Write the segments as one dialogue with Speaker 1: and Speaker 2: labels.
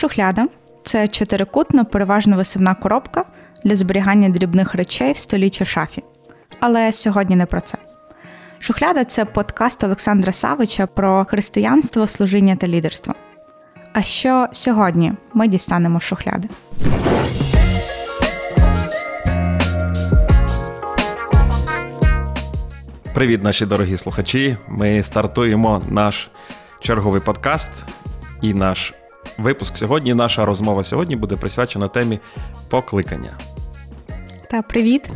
Speaker 1: Шухляда це чотирикутна, переважно висивна коробка для зберігання дрібних речей в столі чи шафі. Але сьогодні не про це. Шухляда це подкаст Олександра Савича про християнство, служіння та лідерство. А що сьогодні ми дістанемо шухляди?
Speaker 2: Привіт, наші дорогі слухачі. Ми стартуємо наш черговий подкаст і наш випуск сьогодні. Наша розмова сьогодні буде присвячена темі покликання.
Speaker 1: Та привіт.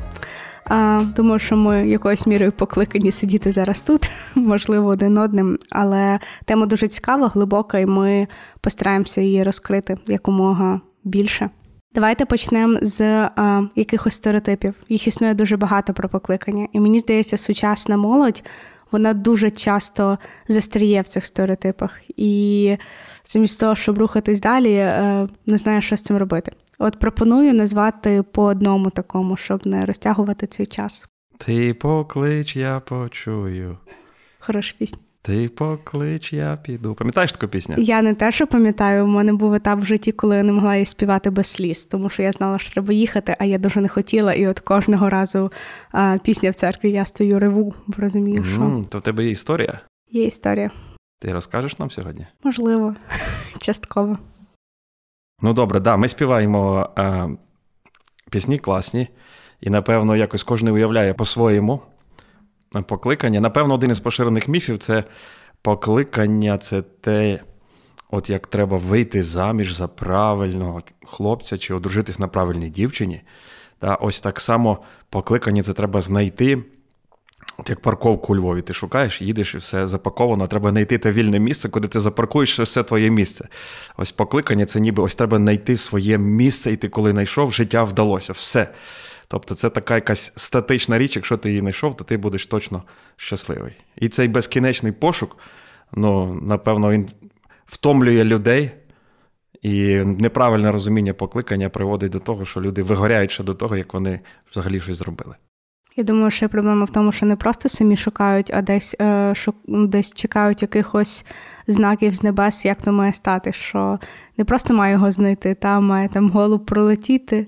Speaker 1: А, Думаю, що ми якоюсь мірою покликані сидіти зараз тут, можливо, один одним. Але тема дуже цікава, глибока, і ми постараємося її розкрити якомога більше. Давайте почнемо з а, якихось стереотипів. Їх існує дуже багато про покликання. І мені здається, сучасна молодь вона дуже часто застріє в цих стереотипах. І замість того, щоб рухатись далі, е, не знаю, що з цим робити. От пропоную назвати по одному такому, щоб не розтягувати цей час.
Speaker 2: Ти поклич, я почую.
Speaker 1: Хороша пісня.
Speaker 2: Ти поклич, я піду. Пам'ятаєш таку пісню?
Speaker 1: Я не те, що пам'ятаю, у мене був етап в житті, коли я не могла її співати без сліз, тому що я знала, що треба їхати, а я дуже не хотіла. І от кожного разу а, пісня в церкві я стою реву, розумію, що
Speaker 2: Mm, то в тебе є історія?
Speaker 1: є історія.
Speaker 2: Ти розкажеш нам сьогодні?
Speaker 1: Можливо, частково.
Speaker 2: Ну добре, да, ми співаємо е, пісні класні, і, напевно, якось кожен уявляє по-своєму покликання. Напевно, один із поширених міфів це покликання це те, от як треба вийти заміж за правильного хлопця чи одружитись на правильній дівчині. Та ось так само покликання це треба знайти. От як парковку у Львові, ти шукаєш, їдеш і все запаковано. Треба знайти те вільне місце, куди ти запаркуєш все твоє місце. Ось покликання це ніби ось треба знайти своє місце, і ти коли знайшов, життя вдалося. Все. Тобто це така якась статична річ, якщо ти її знайшов, то ти будеш точно щасливий. І цей безкінечний пошук, ну, напевно, він втомлює людей, і неправильне розуміння покликання приводить до того, що люди вигоряють ще до того, як вони взагалі щось зробили.
Speaker 1: Я думаю, що проблема в тому, що не просто самі шукають, а десь е, шук, десь чекають якихось знаків з небес, як то має стати. Що не просто має його знайти, та має там голуб пролетіти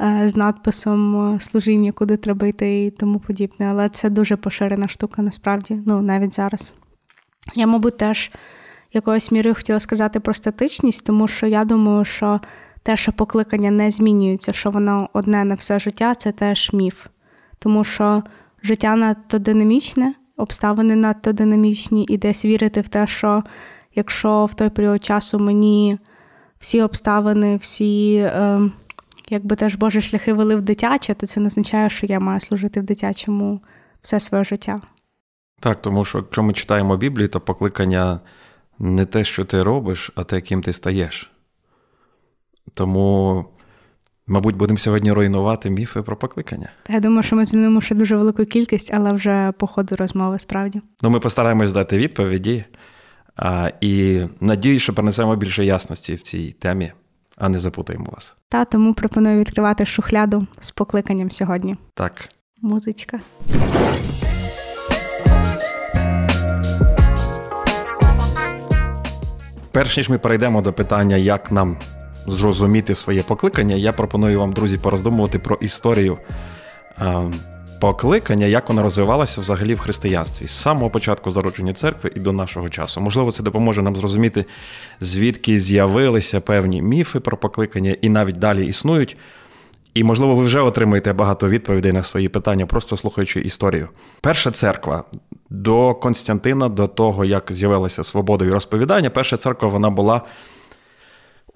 Speaker 1: е, з надписом е, служіння, куди треба йти і тому подібне. Але це дуже поширена штука, насправді, ну навіть зараз. Я, мабуть, теж якоюсь мірою хотіла сказати про статичність, тому що я думаю, що те, що покликання не змінюється, що воно одне на все життя, це теж міф тому що життя надто динамічне, обставини надто динамічні, і десь вірити в те, що якщо в той період часу мені всі обставини, всі е, якби теж Божі шляхи вели в дитяче, то це не означає, що я маю служити в дитячому все своє життя.
Speaker 2: Так, тому що якщо ми читаємо Біблію, то покликання не те, що ти робиш, а те, ким ти стаєш. Тому Мабуть, будемо сьогодні руйнувати міфи про покликання.
Speaker 1: Я думаю, що ми змінимо ще дуже велику кількість, але вже по ходу розмови справді.
Speaker 2: Ну, ми постараємось дати відповіді а, і надію, що принесемо більше ясності в цій темі, а не запутаємо вас.
Speaker 1: Та тому пропоную відкривати шухляду з покликанням сьогодні.
Speaker 2: Так.
Speaker 1: Музичка.
Speaker 2: Перш ніж ми перейдемо до питання, як нам зрозуміти своє покликання, я пропоную вам, друзі, пороздумувати про історію е, покликання, як вона розвивалася взагалі в християнстві з самого початку зародження церкви і до нашого часу. Можливо, це допоможе нам зрозуміти, звідки з'явилися певні міфи про покликання і навіть далі існують. І, можливо, ви вже отримаєте багато відповідей на свої питання, просто слухаючи історію. Перша церква до Константина, до того, як з'явилася свобода і розповідання, перша церква вона була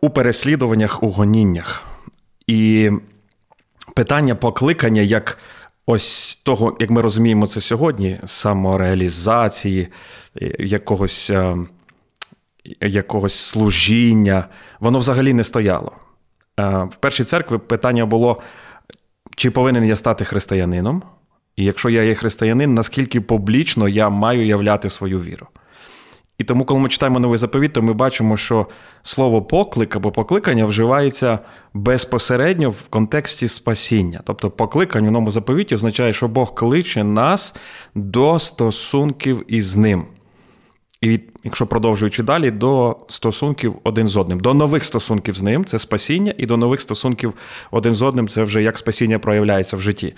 Speaker 2: у переслідуваннях, у гоніннях. І питання покликання, як ось того, як ми розуміємо це сьогодні, самореалізації, е, якогось е, якогось служіння, воно взагалі не стояло. Е, в першій церкві питання було, чи повинен я стати християнином? І якщо я є християнин, наскільки публічно я маю являти свою віру? І тому, коли ми читаємо новий заповіт, то ми бачимо, що слово поклик або покликання вживається безпосередньо в контексті спасіння. Тобто, покликання в новому заповіті означає, що Бог кличе нас до стосунків із ним. І якщо продовжуючи далі, до стосунків один з одним, до нових стосунків з ним це спасіння, і до нових стосунків один з одним це вже як спасіння проявляється в житті.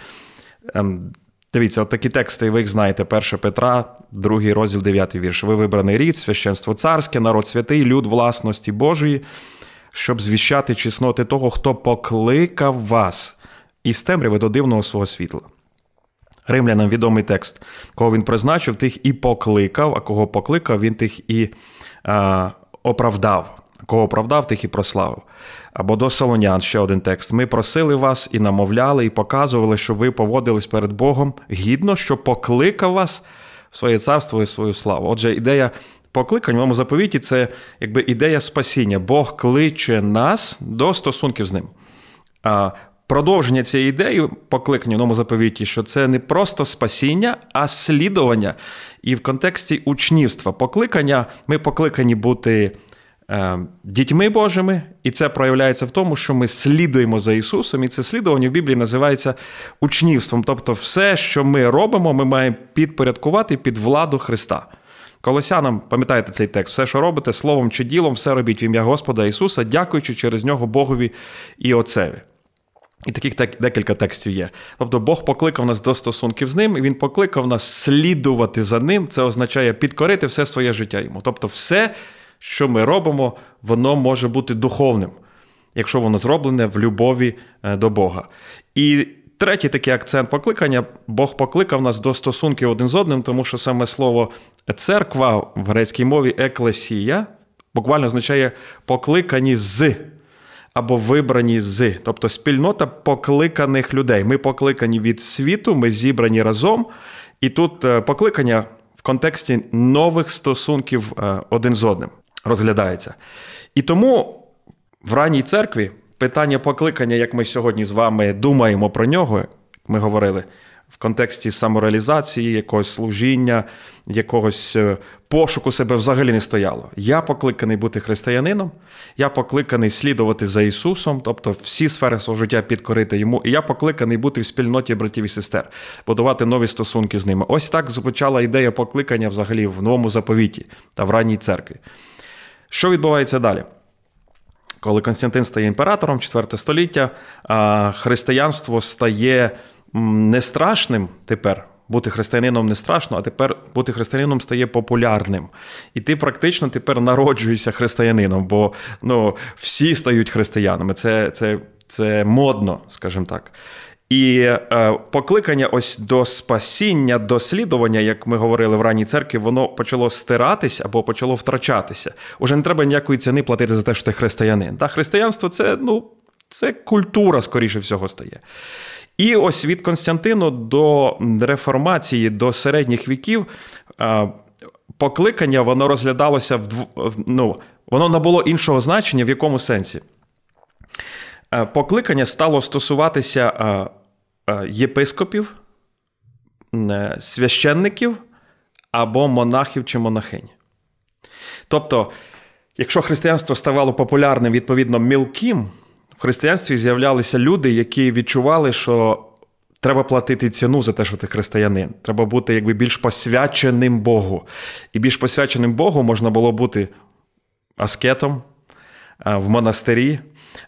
Speaker 2: Дивіться, от такі тексти, ви їх знаєте, 1 Петра, 2 розділ, 9 вірш. Ви вибраний рід, священство царське, народ святий, люд власності Божої, щоб звіщати чесноти того, хто покликав вас із темряви до дивного свого світла. Римлянам відомий текст, кого він призначив, тих і покликав, а кого покликав, він тих і а, оправдав. Кого оправдав, тих і прославив. Або до Солонян ще один текст. Ми просили вас і намовляли, і показували, що ви поводились перед Богом гідно, що покликав вас в своє царство і свою славу. Отже, ідея покликань в моєму заповіті це якби ідея спасіння. Бог кличе нас до стосунків з ним. А Продовження цієї ідеї покликання в новому заповіті, що це не просто спасіння, а слідування. І в контексті учнівства покликання ми покликані бути дітьми Божими, і це проявляється в тому, що ми слідуємо за Ісусом, і це слідування в Біблії називається учнівством. Тобто, все, що ми робимо, ми маємо підпорядкувати під владу Христа. Колосянам, пам'ятаєте цей текст, все, що робите, словом чи ділом, все робіть в ім'я Господа Ісуса, дякуючи через нього Богові і Отцеві. І таких декілька текстів є. Тобто Бог покликав нас до стосунків з ним, і Він покликав нас слідувати за ним. Це означає підкорити все своє життя йому. Тобто, все, що ми робимо, воно може бути духовним, якщо воно зроблене в любові е, до Бога. І третій такий акцент покликання: Бог покликав нас до стосунків один з одним, тому що саме слово церква в грецькій мові еклесія буквально означає покликані з або вибрані з, тобто спільнота покликаних людей. Ми покликані від світу, ми зібрані разом. І тут е, покликання в контексті нових стосунків е, один з одним розглядається. І тому в ранній церкві питання покликання, як ми сьогодні з вами думаємо про нього, як ми говорили в контексті самореалізації, якогось служіння, якогось е, пошуку себе взагалі не стояло. Я покликаний бути християнином, я покликаний слідувати за Ісусом, тобто всі сфери свого життя підкорити йому, і я покликаний бути в спільноті братів і сестер, будувати нові стосунки з ними. Ось так звучала ідея покликання взагалі в новому заповіті та в ранній церкві. Що відбувається далі? Коли Константин стає імператором, 4 століття, християнство стає не страшним тепер. Бути християнином не страшно, а тепер бути християнином стає популярним. І ти практично тепер народжуєшся християнином, бо ну, всі стають християнами. Це це, це модно, скажімо так. І е, покликання ось до спасіння, дослідування, як ми говорили в ранній церкві, воно почало стиратися або почало втрачатися. Уже не треба ніякої ціни платити за те, що ти християнин. Та християнство це, ну, це культура, скоріше всього, стає. І ось від Константину до реформації, до середніх віків покликання воно розглядалося в ну, воно набуло іншого значення, в якому сенсі. Покликання стало стосуватися єпископів, е, священників або монахів чи монахинь. Тобто, якщо християнство ставало популярним, відповідно, мілким, в християнстві з'являлися люди, які відчували, що треба платити ціну за те, що ти християнин. Треба бути якби більш посвяченим Богу. І більш посвяченим Богу можна було бути аскетом в монастирі.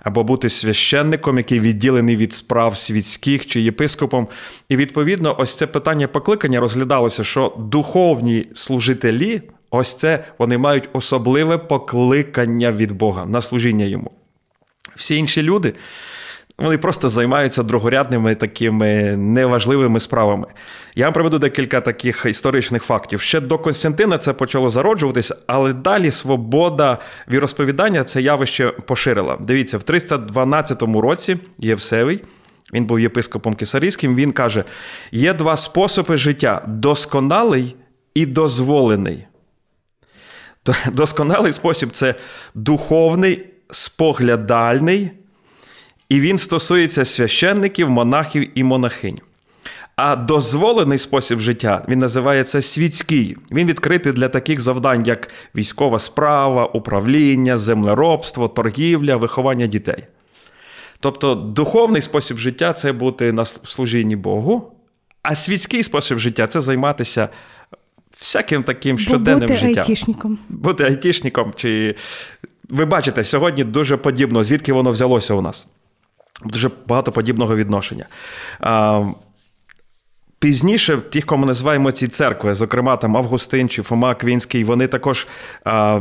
Speaker 2: Або бути священником, який відділений від справ світських чи єпископом. І відповідно, ось це питання покликання розглядалося, що духовні служителі, ось це вони мають особливе покликання від Бога на служіння йому. Всі інші люди. Вони просто займаються другорядними такими неважливими справами. Я вам приведу декілька таких історичних фактів. Ще до Константина це почало зароджуватися, але далі свобода віросповідання це явище поширила. Дивіться, в 312 році Євсевий, він був єпископом Кисарійським, він каже: є два способи життя: досконалий і дозволений. Досконалий спосіб це духовний споглядальний, і він стосується священників, монахів і монахинь. А дозволений спосіб життя він називається світський. Він відкритий для таких завдань, як військова справа, управління, землеробство, торгівля, виховання дітей. Тобто духовний спосіб життя це бути на служінні Богу, а світський спосіб життя це займатися всяким таким щоденним
Speaker 1: бути
Speaker 2: життям.
Speaker 1: айтішником.
Speaker 2: Бути айтішником. Чи... Ви бачите, сьогодні дуже подібно, звідки воно взялося у нас. Дуже багато подібного відношення. Пізніше, ті, кого ми називаємо ці церкви, зокрема там Августин чи Фома Квінський, вони також а,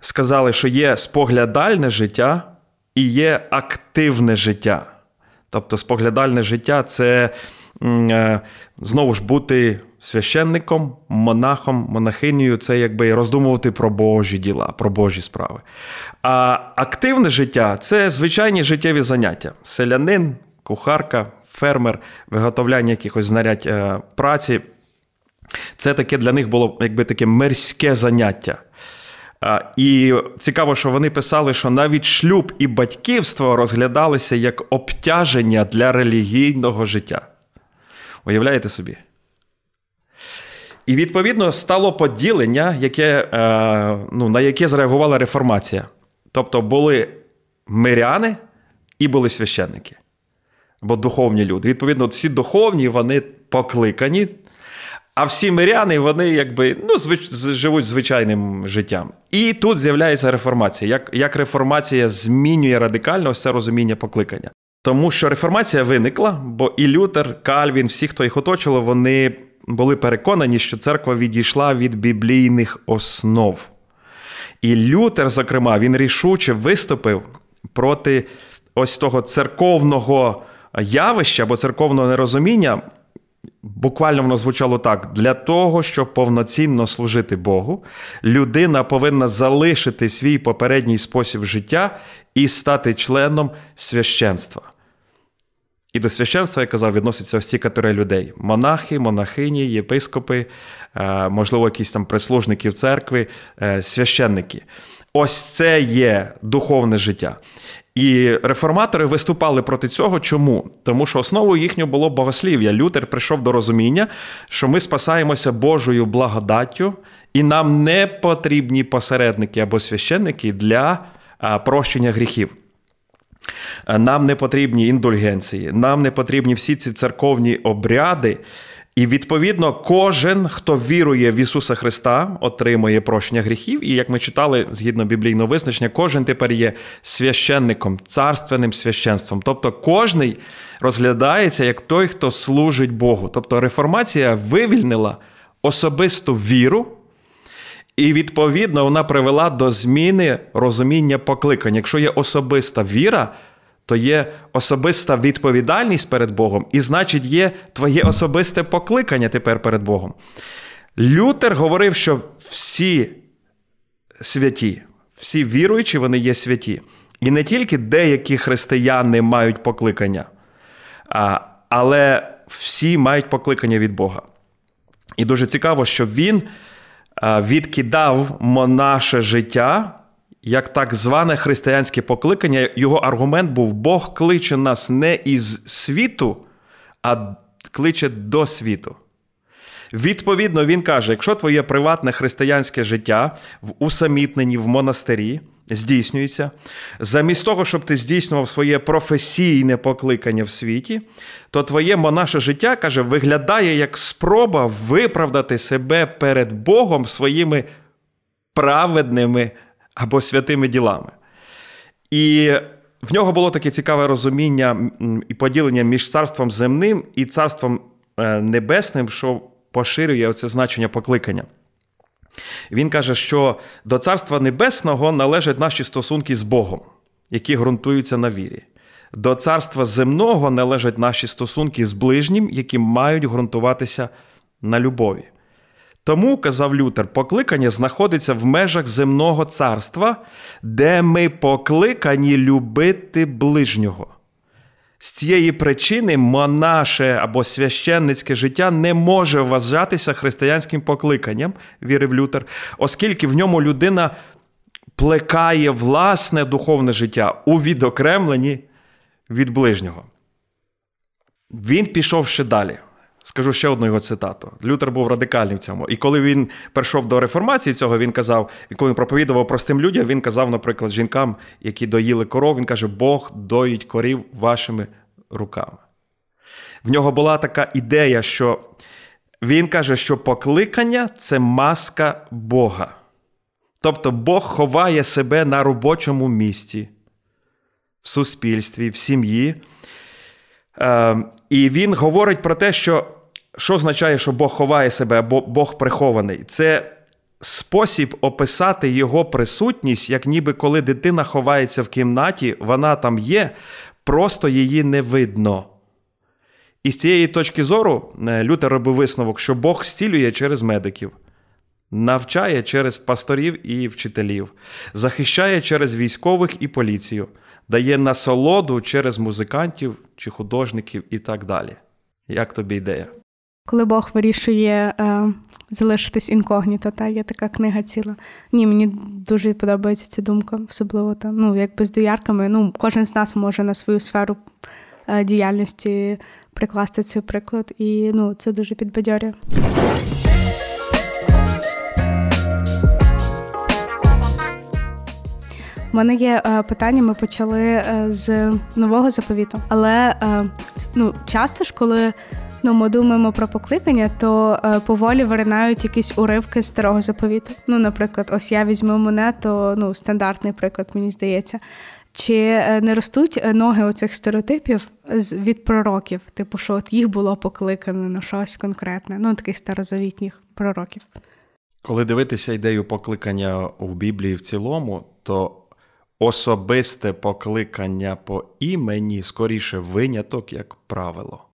Speaker 2: сказали, що є споглядальне життя і є активне життя. Тобто, споглядальне життя це е, знову ж бути священником, монахом, монахинею це якби роздумувати про Божі діла, про Божі справи. А активне життя це звичайні життєві заняття. Селянин, кухарка, фермер, виготовляння якихось знарядь е, праці. Це таке для них було якби таке мирське заняття. І цікаво, що вони писали, що навіть шлюб і батьківство розглядалися як обтяження для релігійного життя. Уявляєте собі? І відповідно стало поділення, яке, е, ну, на яке зреагувала реформація. Тобто були миряни і були священники, бо духовні люди. Відповідно, всі духовні вони покликані а всі миряни, вони якби ну, звич... живуть звичайним життям. І тут з'являється реформація. Як як реформація змінює радикально це розуміння покликання. Тому що реформація виникла, бо і Лютер, Кальвін, всі, хто їх оточило, вони були переконані, що церква відійшла від біблійних основ. І Лютер, зокрема, він рішуче виступив проти ось того церковного явища або церковного нерозуміння. Буквально воно звучало так: для того, щоб повноцінно служити Богу, людина повинна залишити свій попередній спосіб життя і стати членом священства. І до священства, я казав, відносяться всі категорії людей: монахи, монахині, єпископи, е, можливо, якісь там прислужники в церкви, е, священники. Ось це є духовне життя. І реформатори виступали проти цього. Чому? Тому що основою їхнього було богослів'я. Лютер прийшов до розуміння, що ми спасаємося Божою благодаттю, і нам не потрібні посередники або священники для прощення гріхів. Нам не потрібні індульгенції, нам не потрібні всі ці церковні обряди. І відповідно, кожен, хто вірує в Ісуса Христа, отримує прощення гріхів. І як ми читали згідно біблійного визначення, кожен тепер є священником, царственним священством. Тобто кожний розглядається як той, хто служить Богу. Тобто реформація вивільнила особисту віру. І відповідно вона привела до зміни розуміння покликань. Якщо є особиста віра, то є особиста відповідальність перед Богом, і значить, є твоє особисте покликання тепер перед Богом. Лютер говорив, що всі святі, всі віруючі, вони є святі. І не тільки деякі християни мають покликання, але всі мають покликання від Бога. І дуже цікаво, що він відкидав монаше життя як так зване християнське покликання, його аргумент був: Бог кличе нас не із світу, а кличе до світу. Відповідно, він каже: якщо твоє приватне християнське життя в усамітненні в монастирі здійснюється, замість того, щоб ти здійснював своє професійне покликання в світі, то твоє монаше життя каже, виглядає як спроба виправдати себе перед Богом своїми праведними або святими ділами. І в нього було таке цікаве розуміння і поділення між царством земним і царством е, небесним, що поширює оце значення покликання. Він каже, що до Царства Небесного належать наші стосунки з Богом, які ґрунтуються на вірі. До царства земного належать наші стосунки з ближнім, які мають ґрунтуватися на любові. Тому, казав Лютер, покликання знаходиться в межах земного царства, де ми покликані любити ближнього. З цієї причини монаше або священницьке життя не може вважатися християнським покликанням, вірив Лютер, оскільки в ньому людина плекає власне духовне життя у відокремленні від ближнього. Він пішов ще далі. Скажу ще одну його цитату. Лютер був радикальний в цьому. І коли він прийшов до реформації цього, він казав, і коли він проповідував простим людям, він казав, наприклад, жінкам, які доїли коров, він каже: Бог доїть корів вашими руками. В нього була така ідея, що Він каже, що покликання це маска Бога. Тобто Бог ховає себе на робочому місці, в суспільстві, в сім'ї. Е, і він говорить про те, що що означає, що Бог ховає себе, або Бог прихований. Це спосіб описати його присутність, як ніби коли дитина ховається в кімнаті, вона там є, просто її не видно. І з цієї точки зору е, Лютер робив висновок, що Бог зцілює через медиків, навчає через пасторів і вчителів, захищає через військових і поліцію, дає насолоду через музикантів чи художників і так далі. Як тобі ідея?
Speaker 1: Коли Бог вирішує е, залишитись інкогніто, та є така книга ціла. Ні, мені дуже подобається ця думка, особливо там, ну, якби з доярками. Ну, кожен з нас може на свою сферу е, діяльності прикласти цей приклад, і ну, це дуже підбадьорює. У мене є е, питання. Ми почали е, з нового заповіту, але е, ну, часто ж, коли ну, ми думаємо про покликання, то е, поволі виринають якісь уривки старого заповіту. Ну, наприклад, ось я візьму мене, то ну, стандартний приклад, мені здається. Чи е, не ростуть е, ноги оцих стереотипів від пророків? Типу, що от їх було покликано на щось конкретне, ну таких старозавітніх пророків?
Speaker 2: Коли дивитися ідею покликання в Біблії в цілому, то особисте покликання по імені скоріше виняток, як правило.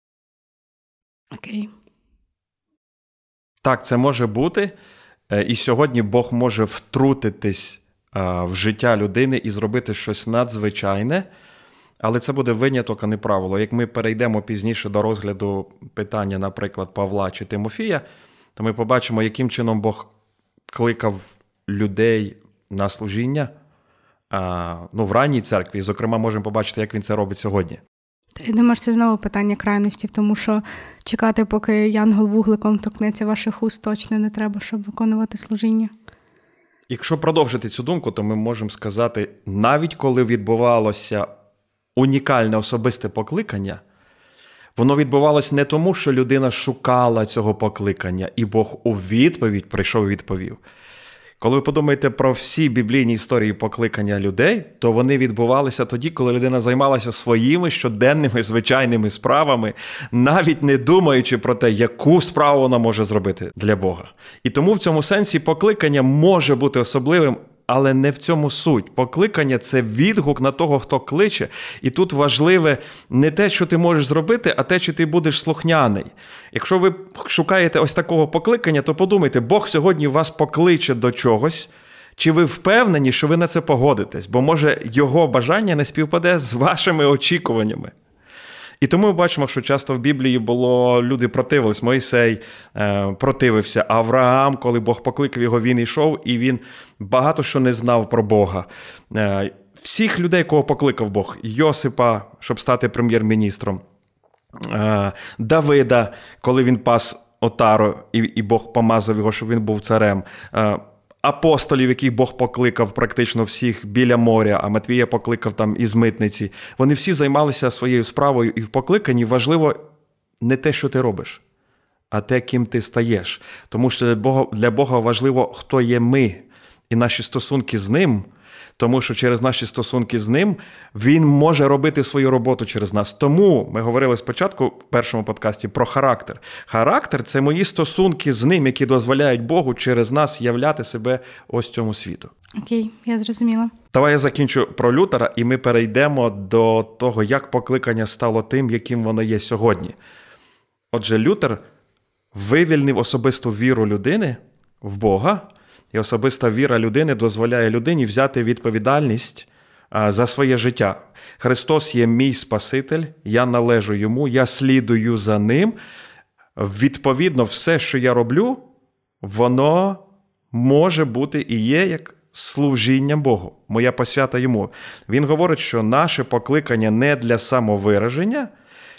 Speaker 1: Окей.
Speaker 2: Так, це може бути. Е, і сьогодні Бог може втрутитись в життя людини і зробити щось надзвичайне. Але це буде виняток, а не правило. Як ми перейдемо пізніше до розгляду питання, наприклад, Павла чи Тимофія, то ми побачимо, яким чином Бог кликав людей на служіння ну, в ранній церкві. І, зокрема, можемо побачити, як він це робить сьогодні.
Speaker 1: Я думаю, це знову питання крайності, тому що чекати, поки янгол вугликом торкнеться ваших уст, точно не треба, щоб виконувати служіння.
Speaker 2: Якщо продовжити цю думку, то ми можемо сказати, навіть коли відбувалося унікальне особисте покликання, воно відбувалося не тому, що людина шукала цього покликання, і Бог у відповідь прийшов і відповів. Коли ви подумаєте про всі біблійні історії покликання людей, то вони відбувалися тоді, коли людина займалася своїми щоденними звичайними справами, навіть не думаючи про те, яку справу вона може зробити для Бога. І тому в цьому сенсі покликання може бути особливим. Але не в цьому суть. Покликання це відгук на того, хто кличе. І тут важливе не те, що ти можеш зробити, а те, що ти будеш слухняний. Якщо ви шукаєте ось такого покликання, то подумайте, Бог сьогодні вас покличе до чогось. Чи ви впевнені, що ви на це погодитесь? Бо може його бажання не співпаде з вашими очікуваннями. І тому ми бачимо, що часто в Біблії було люди противились. Мойсей е, противився. Авраам, коли Бог покликав його, він йшов, і він багато що не знав про Бога. Е, всіх людей, кого покликав Бог, Йосипа, щоб стати прем'єр-міністром, е, Давида, коли він пас Отару, і і Бог помазав його, щоб він був царем. Апостолів, яких Бог покликав практично всіх біля моря, а Матвія покликав там із митниці. Вони всі займалися своєю справою, і в покликанні важливо не те, що ти робиш, а те, ким ти стаєш. Тому що для Бога важливо, хто є ми, і наші стосунки з ним тому що через наші стосунки з ним він може робити свою роботу через нас. Тому ми говорили спочатку в першому подкасті про характер. Характер це мої стосунки з ним, які дозволяють Богу через нас являти себе ось цьому світу.
Speaker 1: Окей, я зрозуміла.
Speaker 2: Давай я закінчу про Лютера, і ми перейдемо до того, як покликання стало тим, яким воно є сьогодні. Отже, Лютер вивільнив особисту віру людини в Бога і особиста віра людини дозволяє людині взяти відповідальність за своє життя. Христос є мій Спаситель, я належу йому, я слідую за ним. Відповідно, все, що я роблю, воно може бути і є як служіння Богу, моя посвята йому. Він говорить, що наше покликання не для самовираження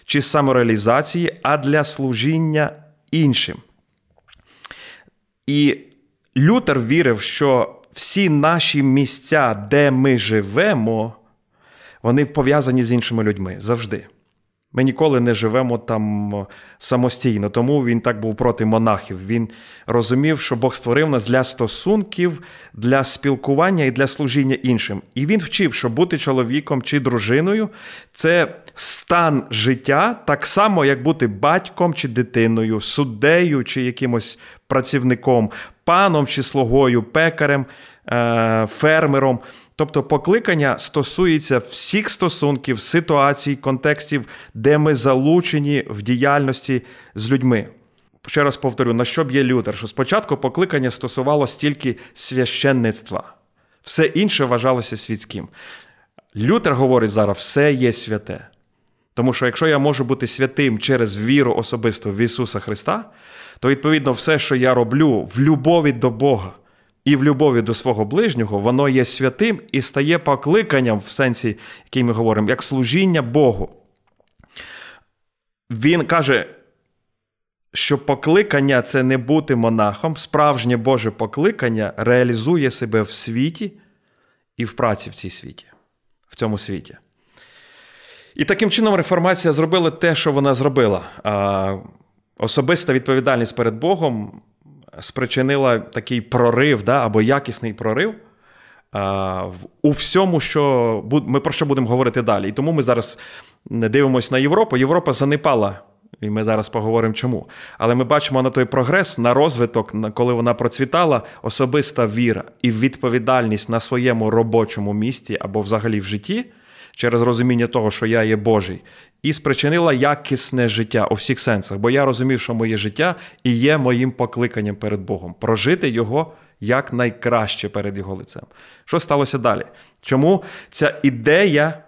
Speaker 2: чи самореалізації, а для служіння іншим. І Лютер вірив, що всі наші місця, де ми живемо, вони пов'язані з іншими людьми завжди. Ми ніколи не живемо там самостійно, тому він так був проти монахів. Він розумів, що Бог створив нас для стосунків, для спілкування і для служіння іншим. І він вчив, що бути чоловіком чи дружиною це стан життя, так само, як бути батьком чи дитиною, суддею чи якимось працівником, паном чи слугою, пекарем, е, фермером. Тобто покликання стосується всіх стосунків, ситуацій, контекстів, де ми залучені в діяльності з людьми. Ще раз повторю, на що б є Лютер, що спочатку покликання стосувалося тільки священництва, все інше вважалося світським. Лютер говорить зараз, все є святе. Тому що якщо я можу бути святим через віру особисто в Ісуса Христа, то відповідно все, що я роблю в любові до Бога і в любові до свого ближнього, воно є святим і стає покликанням в сенсі, який ми говоримо, як служіння Богу. Він каже, що покликання це не бути монахом, справжнє Боже покликання реалізує себе в світі і в праці в цій світі, в цьому світі. І таким чином реформація зробила те, що вона зробила. Особиста відповідальність перед Богом спричинила такий прорив да, або якісний прорив у всьому, що ми про що будемо говорити далі. І тому ми зараз не дивимося на Європу. Європа занепала. І ми зараз поговоримо чому. Але ми бачимо на той прогрес, на розвиток, коли вона процвітала, особиста віра і відповідальність на своєму робочому місці або взагалі в житті через розуміння того, що я є Божий, і спричинила якісне життя у всіх сенсах, бо я розумів, що моє життя і є моїм покликанням перед Богом прожити його як найкраще перед його лицем. Що сталося далі? Чому ця ідея,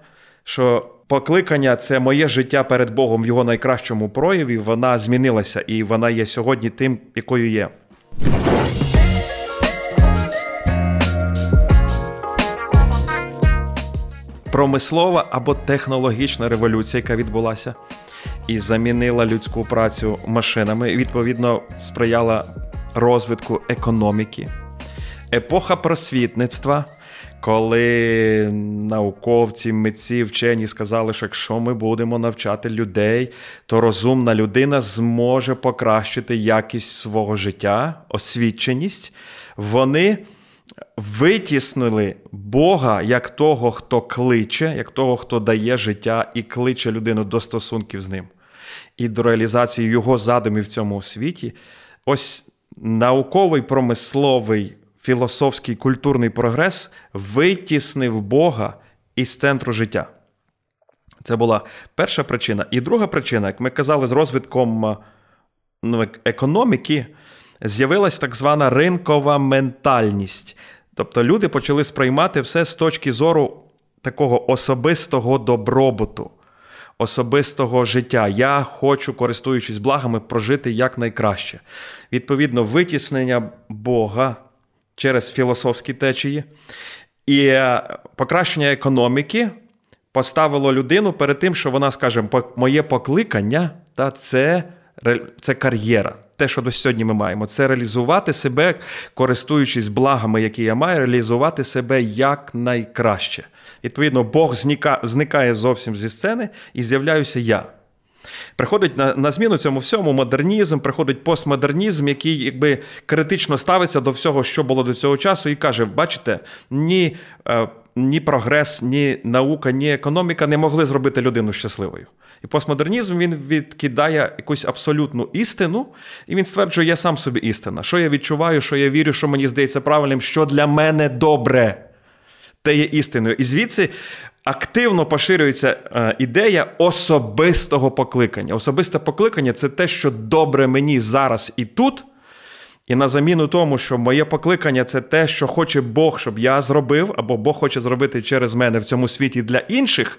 Speaker 2: що покликання це моє життя перед Богом в його найкращому прояві, вона змінилася і вона є сьогодні тим, якою є. Промислова або технологічна революція, яка відбулася, і замінила людську працю машинами, і, відповідно сприяла розвитку економіки, епоха просвітництва. Коли науковці, митці, вчені сказали, що якщо ми будемо навчати людей, то розумна людина зможе покращити якість свого життя, освіченість, вони витіснили Бога як того, хто кличе, як того, хто дає життя і кличе людину до стосунків з ним, і до реалізації його задумів в цьому світі. Ось науковий промисловий філософський культурний прогрес витіснив Бога із центру життя. Це була перша причина. І друга причина, як ми казали, з розвитком ну, економіки з'явилась так звана ринкова ментальність. Тобто люди почали сприймати все з точки зору такого особистого добробуту, особистого життя. Я хочу, користуючись благами, прожити якнайкраще. Відповідно, витіснення Бога через філософські течії і е, покращення економіки поставило людину перед тим, що вона, скаже, моє покликання та це це кар'єра. Те, що до сьогодні ми маємо, це реалізувати себе, користуючись благами, які я маю, реалізувати себе якнайкраще. Відповідно, Бог зникає зовсім зі сцени і з'являюся я. Приходить на на зміну цьому всьому модернізм, приходить постмодернізм, який якби критично ставиться до всього, що було до цього часу, і каже: бачите, ні, е, ні прогрес, ні наука, ні економіка не могли зробити людину щасливою. І постмодернізм він відкидає якусь абсолютну істину, і він стверджує, я сам собі істина. Що я відчуваю, що я вірю, що мені здається правильним, що для мене добре, те є істиною. І звідси активно поширюється е, ідея особистого покликання. Особисте покликання це те, що добре мені зараз і тут. І на заміну тому, що моє покликання це те, що хоче Бог, щоб я зробив, або Бог хоче зробити через мене в цьому світі для інших.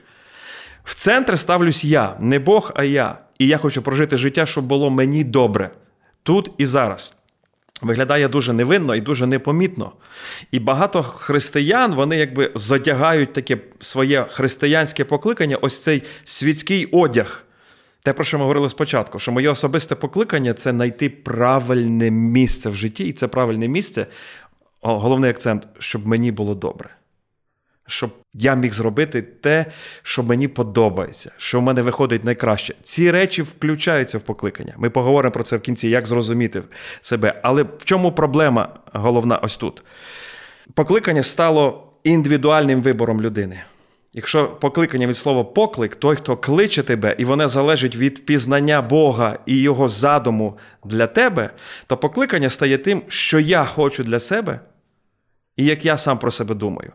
Speaker 2: В центр ставлюсь я, не Бог, а я. І я хочу прожити життя, щоб було мені добре тут і зараз. Виглядає дуже невинно і дуже непомітно. І багато християн вони якби задягають таке своє християнське покликання, ось цей світський одяг. Те, про що ми говорили спочатку, що моє особисте покликання це знайти правильне місце в житті, і це правильне місце, головний акцент, щоб мені було добре щоб я міг зробити те, що мені подобається, що в мене виходить найкраще. Ці речі включаються в покликання. Ми поговоримо про це в кінці, як зрозуміти себе. Але в чому проблема головна ось тут? Покликання стало індивідуальним вибором людини. Якщо покликання від слова поклик, той, хто кличе тебе, і воно залежить від пізнання Бога і його задуму для тебе, то покликання стає тим, що я хочу для себе, і як я сам про себе думаю.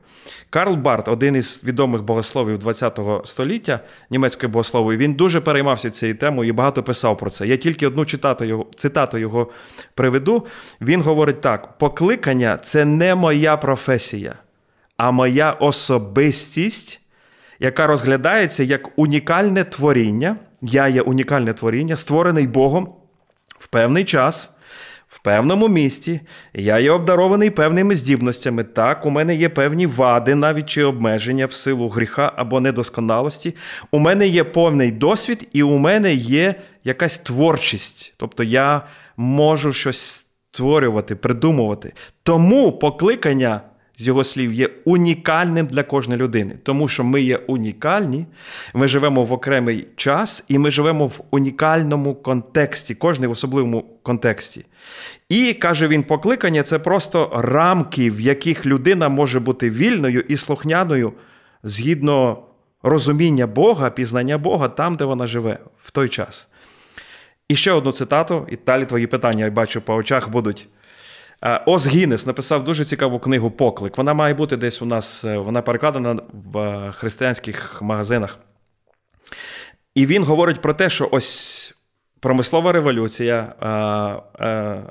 Speaker 2: Карл Барт, один із відомих богословів ХХ століття, німецької богослової, він дуже переймався цією темою і багато писав про це. Я тільки одну цитату його, цитату його приведу. Він говорить так: покликання це не моя професія, а моя особистість яка розглядається як унікальне творіння. Я є унікальне творіння, створений Богом в певний час, в певному місті. Я є обдарований певними здібностями. Так, у мене є певні вади, навіть чи обмеження в силу гріха або недосконалості. У мене є повний досвід, і у мене є якась творчість. Тобто я можу щось створювати, придумувати. Тому покликання з його слів, є унікальним для кожної людини, тому що ми є унікальні, ми живемо в окремий час і ми живемо в унікальному контексті, кожний в особливому контексті. І каже він, покликання це просто рамки, в яких людина може бути вільною і слухняною згідно розуміння Бога, пізнання Бога там, де вона живе, в той час. І ще одну цитату, і далі твої питання, я бачу, по очах будуть. Е, Оз Гіннес написав дуже цікаву книгу Поклик. Вона має бути десь у нас, е, вона перекладена в е, християнських магазинах. І він говорить про те, що ось промислова революція,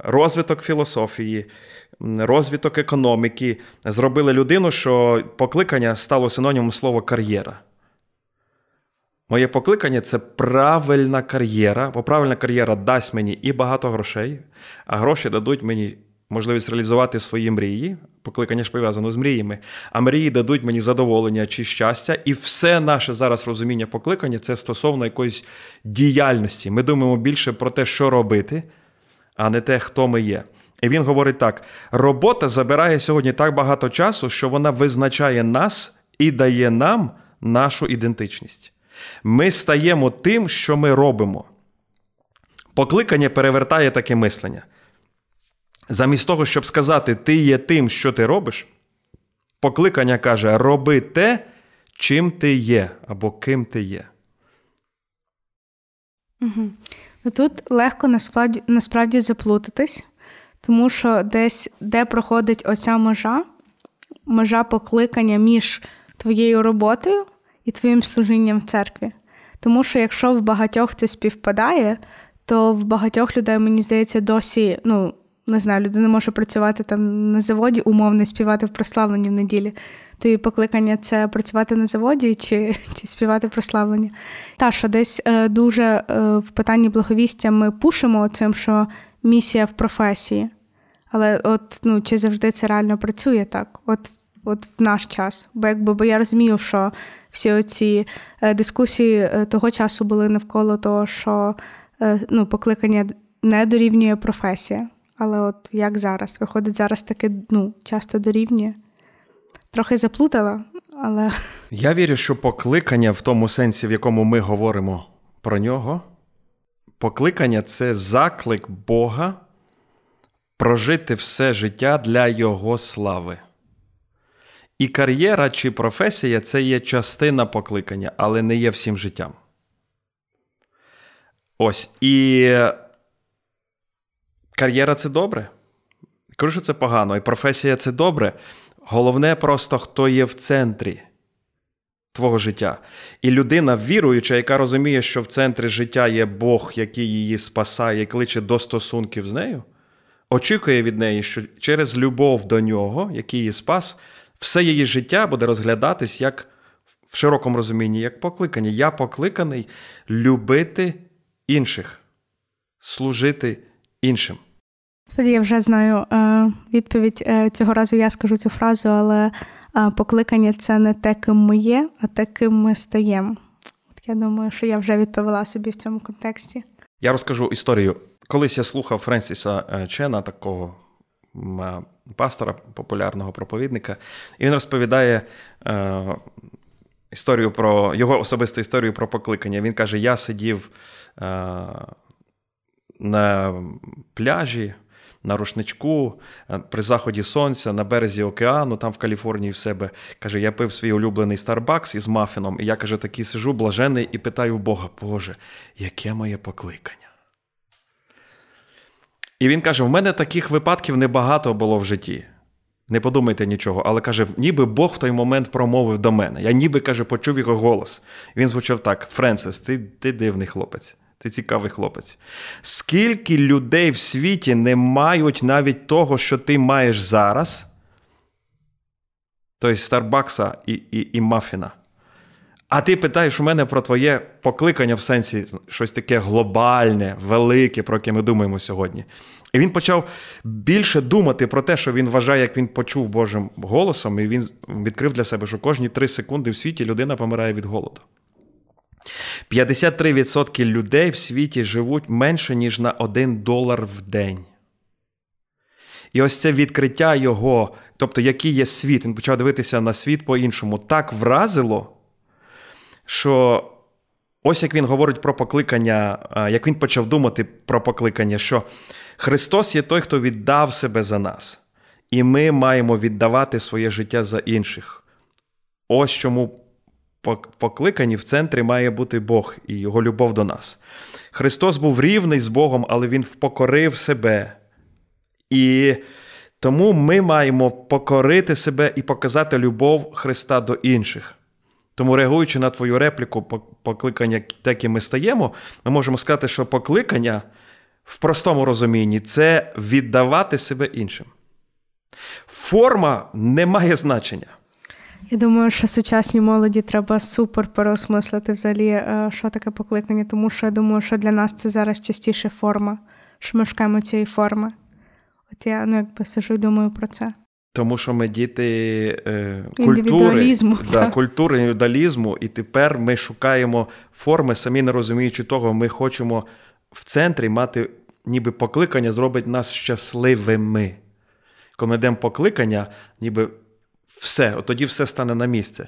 Speaker 2: розвиток філософії, розвиток економіки зробили людину, що покликання стало синонімом слова кар'єра. Моє покликання це правильна кар'єра, бо правильна кар'єра дасть мені і багато грошей, а гроші дадуть мені можливість реалізувати свої мрії. Покликання ж пов'язано з мріями, а мрії дадуть мені задоволення чи щастя, і все наше зараз розуміння покликання це стосовно якоїсь діяльності. Ми думаємо більше про те, що робити, а не те, хто ми є. І він говорить так: робота забирає сьогодні так багато часу, що вона визначає нас і дає нам нашу ідентичність. Ми стаємо тим, що ми робимо. Покликання перевертає таке мислення. Замість того, щоб сказати, ти є тим, що ти робиш, покликання каже: роби те, чим ти є, або ким ти є.
Speaker 1: Угу. Тут легко насправді насправді заплутатись, тому що десь, де проходить оця межа, межа покликання між твоєю роботою і твоїм служінням в церкві. Тому що якщо в багатьох це співпадає, то в багатьох людей, мені здається, досі ну, не знаю, людина може працювати там на заводі, умовно співати в прославленні в неділі. То її покликання це працювати на заводі чи чи співати прославлення. Та що десь е, дуже е, в питанні благовістя ми пушимо цим, що місія в професії. Але от ну, чи завжди це реально працює так? От от в наш час. Бо якби бо я розумію, що всі оці е, дискусії того часу були навколо того, що ну, покликання не дорівнює професія. Але от як зараз? Виходить, зараз таки ну, часто дорівнює. Трохи заплутала, але.
Speaker 2: Я вірю, що покликання в тому сенсі, в якому ми говоримо про нього, покликання це заклик Бога прожити все життя для Його слави. І кар'єра чи професія це є частина покликання, але не є всім життям. Ось. І кар'єра це добре. Кажу, що це погано, і професія це добре. Головне просто, хто є в центрі твого життя. І людина віруюча, яка розуміє, що в центрі життя є Бог, який її спасає кличе до стосунків з нею, очікує від неї, що через любов до нього, який її спас, все її життя буде розглядатись як в широкому розумінні, як покликання. Я покликаний любити інших, служити іншим.
Speaker 1: Тоді я вже знаю е, відповідь е, цього разу. Я скажу цю фразу, але е, покликання це не те, ким ми є, а те, ким ми стаємо. От я думаю, що я вже відповіла собі в цьому контексті.
Speaker 2: Я розкажу історію. Колись я слухав Френсіса Чена, такого пастора, популярного проповідника, і він розповідає історію про його особисту історію про покликання. Він каже: Я сидів на пляжі. На рушничку, е, при заході сонця, на березі океану, там в Каліфорнії в себе. Каже, я пив свій улюблений Starbucks із мафіном, і я каже, такий сижу, блажений, і питаю Бога, Боже, яке моє покликання? І він каже: в мене таких випадків небагато було в житті. Не подумайте нічого, але каже, ніби Бог в той момент промовив до мене. Я ніби каже, почув його голос. Він звучав так: Френсис, ти, ти дивний хлопець. Ти цікавий хлопець. Скільки людей в світі не мають навіть того, що ти маєш зараз, тобто Старбакса і і, і Мафіна. А ти питаєш у мене про твоє покликання в сенсі щось таке глобальне, велике, про яке ми думаємо сьогодні. І він почав більше думати про те, що він вважає, як він почув Божим голосом, і він відкрив для себе, що кожні три секунди в світі людина помирає від голоду. 53% людей в світі живуть менше, ніж на 1 долар в день. І ось це відкриття його, тобто, який є світ, він почав дивитися на світ по-іншому, так вразило, що ось як він говорить про покликання, як він почав думати про покликання, що Христос є той, хто віддав себе за нас, і ми маємо віддавати своє життя за інших. Ось чому покликані в центрі має бути Бог і Його любов до нас. Христос був рівний з Богом, але Він впокорив себе. І тому ми маємо покорити себе і показати любов Христа до інших. Тому, реагуючи на твою репліку, покликання, такі ми стаємо, ми можемо сказати, що покликання в простому розумінні це віддавати себе іншим. Форма не має значення.
Speaker 1: Я думаю, що сучасній молоді треба супер переосмислити взагалі, е, що таке покликання, тому що я думаю, що для нас це зараз частіше форма, що ми шукаємо цієї форми. От я ну, якби сижу і думаю про це.
Speaker 2: Тому що ми діти е, культури, да, культури індивідуалізму, і тепер ми шукаємо форми, самі не розуміючи того, ми хочемо в центрі мати ніби покликання, зробить нас щасливими. Коли ми йдемо покликання, ніби все, тоді все стане на місце.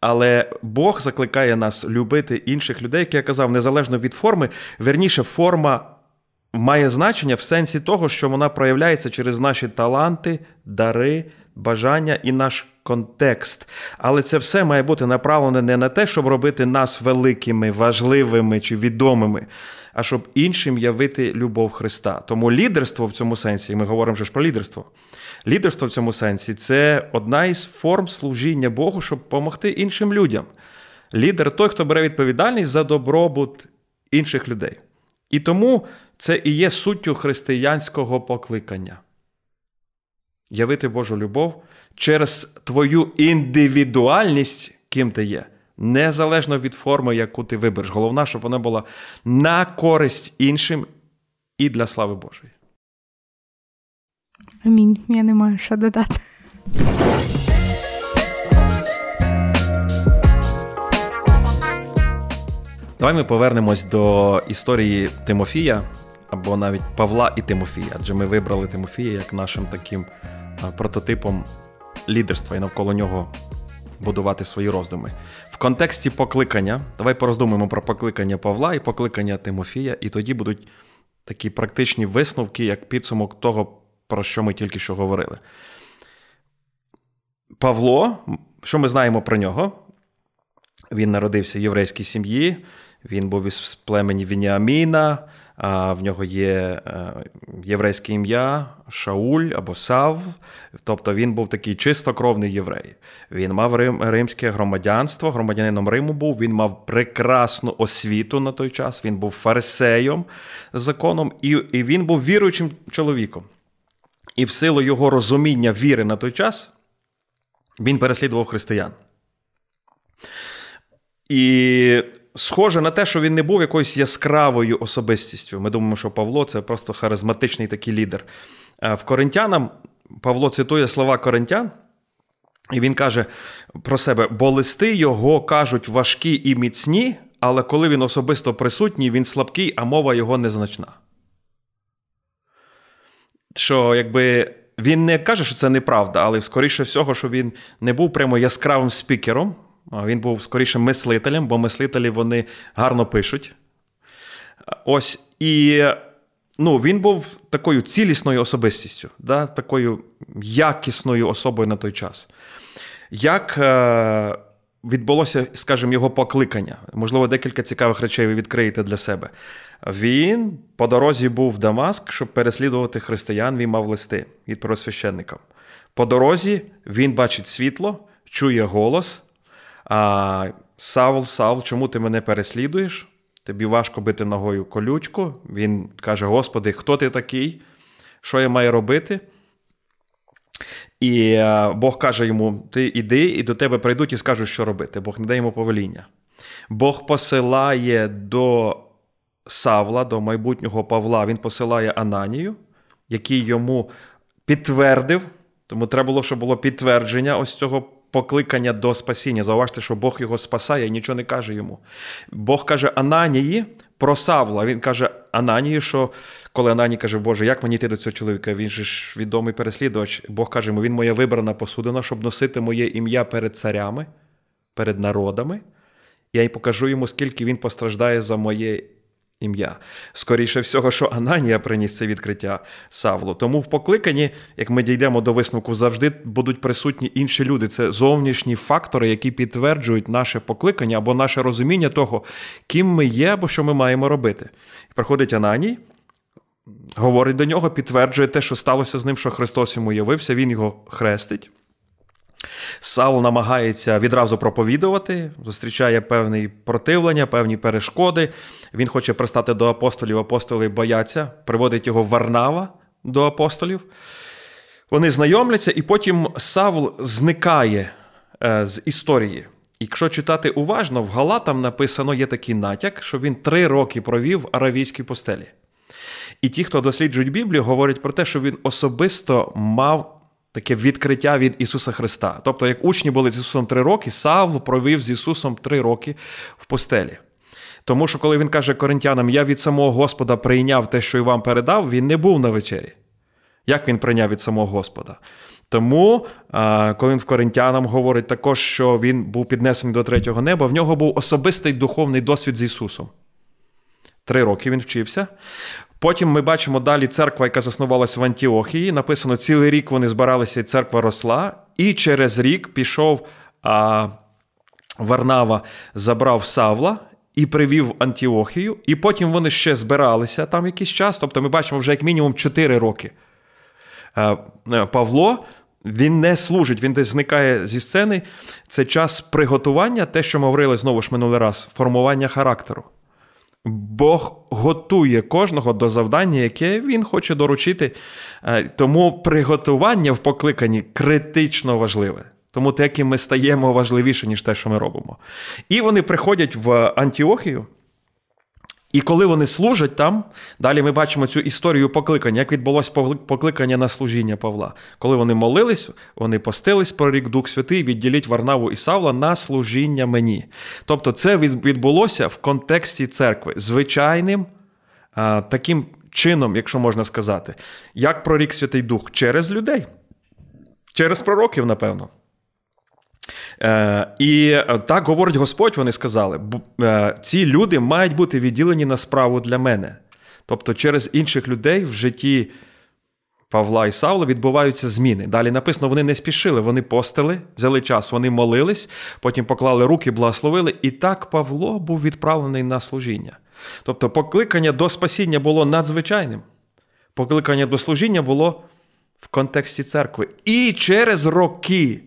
Speaker 2: Але Бог закликає нас любити інших людей, як я казав, незалежно від форми. Верніше, форма має значення в сенсі того, що вона проявляється через наші таланти, дари, бажання і наш контекст. Але це все має бути направлене не на те, щоб робити нас великими, важливими чи відомими, а щоб іншим явити любов Христа. Тому лідерство в цьому сенсі, ми говоримо ж про лідерство. Лідерство в цьому сенсі це одна із форм служіння Богу, щоб допомогти іншим людям. Лідер той, хто бере відповідальність за добробут інших людей. І тому це і є суттю християнського покликання. Явити Божу любов через твою індивідуальність, ким ти є, незалежно від форми, яку ти вибереш. Головне, щоб вона була на користь іншим і для слави Божої.
Speaker 1: Амінь. Я не маю що додати.
Speaker 2: Давай ми повернемось до історії Тимофія або навіть Павла і Тимофія, адже ми вибрали Тимофія як нашим таким прототипом лідерства і навколо нього будувати свої роздуми. В контексті покликання, давай пороздумуємо про покликання Павла і покликання Тимофія, і тоді будуть такі практичні висновки, як підсумок того, про що ми тільки що говорили. Павло, що ми знаємо про нього? Він народився в єврейській сім'ї, він був із племені Вініаміна, в нього є е, єврейське ім'я Шауль або Сав, тобто він був такий чистокровний єврей. Він мав рим, римське громадянство, громадянином Риму був, він мав прекрасну освіту на той час, він був фарисеєм законом, і, і він був віруючим чоловіком. І в силу його розуміння віри на той час він переслідував християн. І схоже на те, що він не був якоюсь яскравою особистістю. Ми думаємо, що Павло це просто харизматичний такий лідер. В Коринтянам Павло цитує слова Коринтян, і він каже про себе: бо листи його кажуть важкі і міцні, але коли він особисто присутній, він слабкий, а мова його незначна. Що якби він не каже, що це неправда, але скоріше всього, що він не був прямо яскравим спікером, він був скоріше мислителем, бо мислителі вони гарно пишуть. Ось і ну, він був такою цілісною особистістю, да, такою якісною особою на той час. Як е, відбулося, скажімо, його покликання? Можливо, декілька цікавих речей ви відкриєте для себе. Він по дорозі був в Дамаск, щоб переслідувати християн, він мав листи від первосвященника. По дорозі він бачить світло, чує голос. А, Савл, Савл, чому ти мене переслідуєш? Тобі важко бити ногою колючку. Він каже: Господи, хто ти такий? Що я маю робити? І Бог каже йому: Ти іди, і до тебе прийдуть і скажуть, що робити. Бог не дає йому повеління. Бог посилає до Савла, до майбутнього Павла, він посилає Ананію, який йому підтвердив, тому треба було, щоб було підтвердження ось цього покликання до спасіння. Зауважте, що Бог його спасає і нічого не каже йому. Бог каже Ананії про Савла. Він каже Ананії, що коли Ананій каже, Боже, як мені йти до цього чоловіка? Він же ж відомий переслідувач. Бог каже йому, він моя вибрана посудина, щоб носити моє ім'я перед царями, перед народами. Я й покажу йому, скільки він постраждає за моє ім'я. Скоріше всього, що Ананія приніс це відкриття Савлу. Тому в покликанні, як ми дійдемо до висновку, завжди будуть присутні інші люди. Це зовнішні фактори, які підтверджують наше покликання або наше розуміння того, ким ми є або що ми маємо робити. І приходить Ананій. Говорить до нього, підтверджує те, що сталося з ним, що Христос йому явився, Він його хрестить. Саул намагається відразу проповідувати, зустрічає певне противлення, певні перешкоди. Він хоче пристати до апостолів, апостоли бояться, приводить його Варнава до апостолів. Вони знайомляться, і потім Савл зникає е, з історії. Якщо читати уважно, в Галатам написано є такий натяк, що він три роки провів в аравійській постелі. І ті, хто досліджують Біблію, говорять про те, що він особисто мав таке відкриття від Ісуса Христа. Тобто, як учні були з Ісусом три роки, Савл провів з Ісусом три роки в постелі. Тому що, коли він каже коринтянам, я від самого Господа прийняв те, що і вам передав, він не був на вечері. Як він прийняв від самого Господа? Тому, коли він в коринтянам говорить також, що він був піднесений до третього неба, в нього був особистий духовний досвід з Ісусом. Три роки він вчився. Потім ми бачимо далі церква, яка заснувалася в Антіохії. Написано, цілий рік вони збиралися, і церква росла. І через рік пішов а, Варнава, забрав Савла і привів Антіохію. І потім вони ще збиралися там якийсь час. Тобто ми бачимо вже як мінімум 4 роки. Е, Павло. Він не служить, він десь зникає зі сцени. Це час приготування, те, що ми говорили знову ж минулий раз, формування характеру. Бог готує кожного до завдання, яке він хоче доручити. Е, тому приготування в покликанні критично важливе. Тому те, яким ми стаємо важливіше, ніж те, що ми робимо. І вони приходять в Антіохію. І коли вони служать там, далі ми бачимо цю історію покликання, як відбулося покликання на служіння Павла. Коли вони молились, вони постились про рік Дух Святий, відділіть Варнаву і Савла на служіння мені. Тобто, це відбулося в контексті церкви, звичайним таким чином, якщо можна сказати, як прорік Святий Дух через людей, через пророків, напевно. Е, І е, так говорить Господь, вони сказали: е, ці люди мають бути відділені на справу для мене. Тобто, через інших людей в житті Павла і Савла відбуваються зміни. Далі написано, вони не спішили, вони постили, взяли час, вони молились, потім поклали руки, благословили. І так Павло був відправлений на служіння. Тобто, покликання до спасіння було надзвичайним. Покликання до служіння було в контексті церкви. І через роки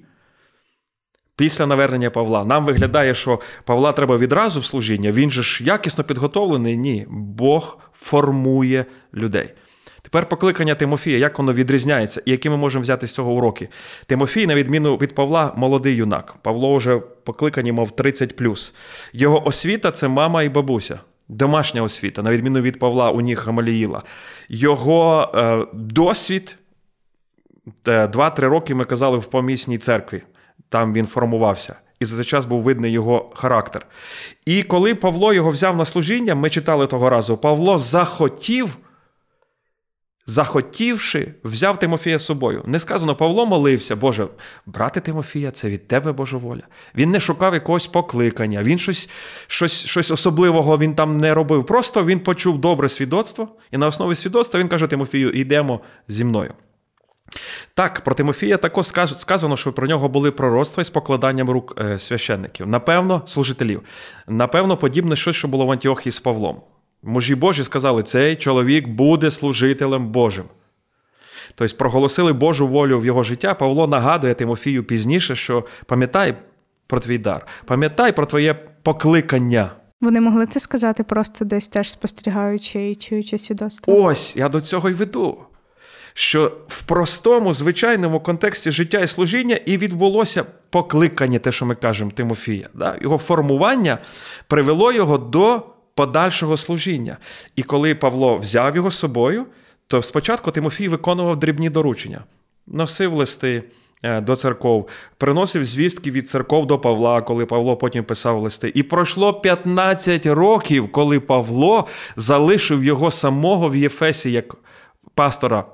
Speaker 2: після навернення Павла. Нам виглядає, що Павла треба відразу в служіння. Він же ж якісно підготовлений. Ні, Бог формує людей. Тепер покликання Тимофія, як воно відрізняється, і які ми можемо взяти з цього уроки. Тимофій, на відміну від Павла, молодий юнак. Павло вже покликані, мов 30 Його освіта це мама і бабуся. Домашня освіта, на відміну від Павла, у них Гамаліїла. Його е, досвід 2-3 роки ми казали в помісній церкві там він формувався. І за цей час був видний його характер. І коли Павло його взяв на служіння, ми читали того разу, Павло захотів захотівши, взяв Тимофія з собою. Не сказано, Павло молився, Боже, брати Тимофія, це від тебе Божа воля. Він не шукав якогось покликання, він щось щось, щось особливого він там не робив. Просто він почув добре свідоцтво, і на основі свідоцтва він каже Тимофію: йдемо зі мною. Так, про Тимофія також сказано, що про нього були пророцтва із покладанням рук е, священників. Напевно, служителів. Напевно, подібне щось, що було в Антіохії з Павлом. Мужі Божі сказали, цей чоловік буде служителем Божим. Тобто проголосили Божу волю в його життя. Павло нагадує Тимофію пізніше, що пам'ятай про твій дар, пам'ятай про твоє покликання.
Speaker 1: Вони могли це сказати просто десь теж спостерігаючи і чуючи свідоцтво.
Speaker 2: Ось я до цього й веду. Що в простому, звичайному контексті життя і служіння і відбулося покликання, те, що ми кажемо, Тимофія. Да? Його формування привело його до подальшого служіння. І коли Павло взяв його з собою, то спочатку Тимофій виконував дрібні доручення, носив листи. Е, до церков, приносив звістки від церков до Павла, коли Павло потім писав листи. І пройшло 15 років, коли Павло залишив його самого в Єфесі як пастора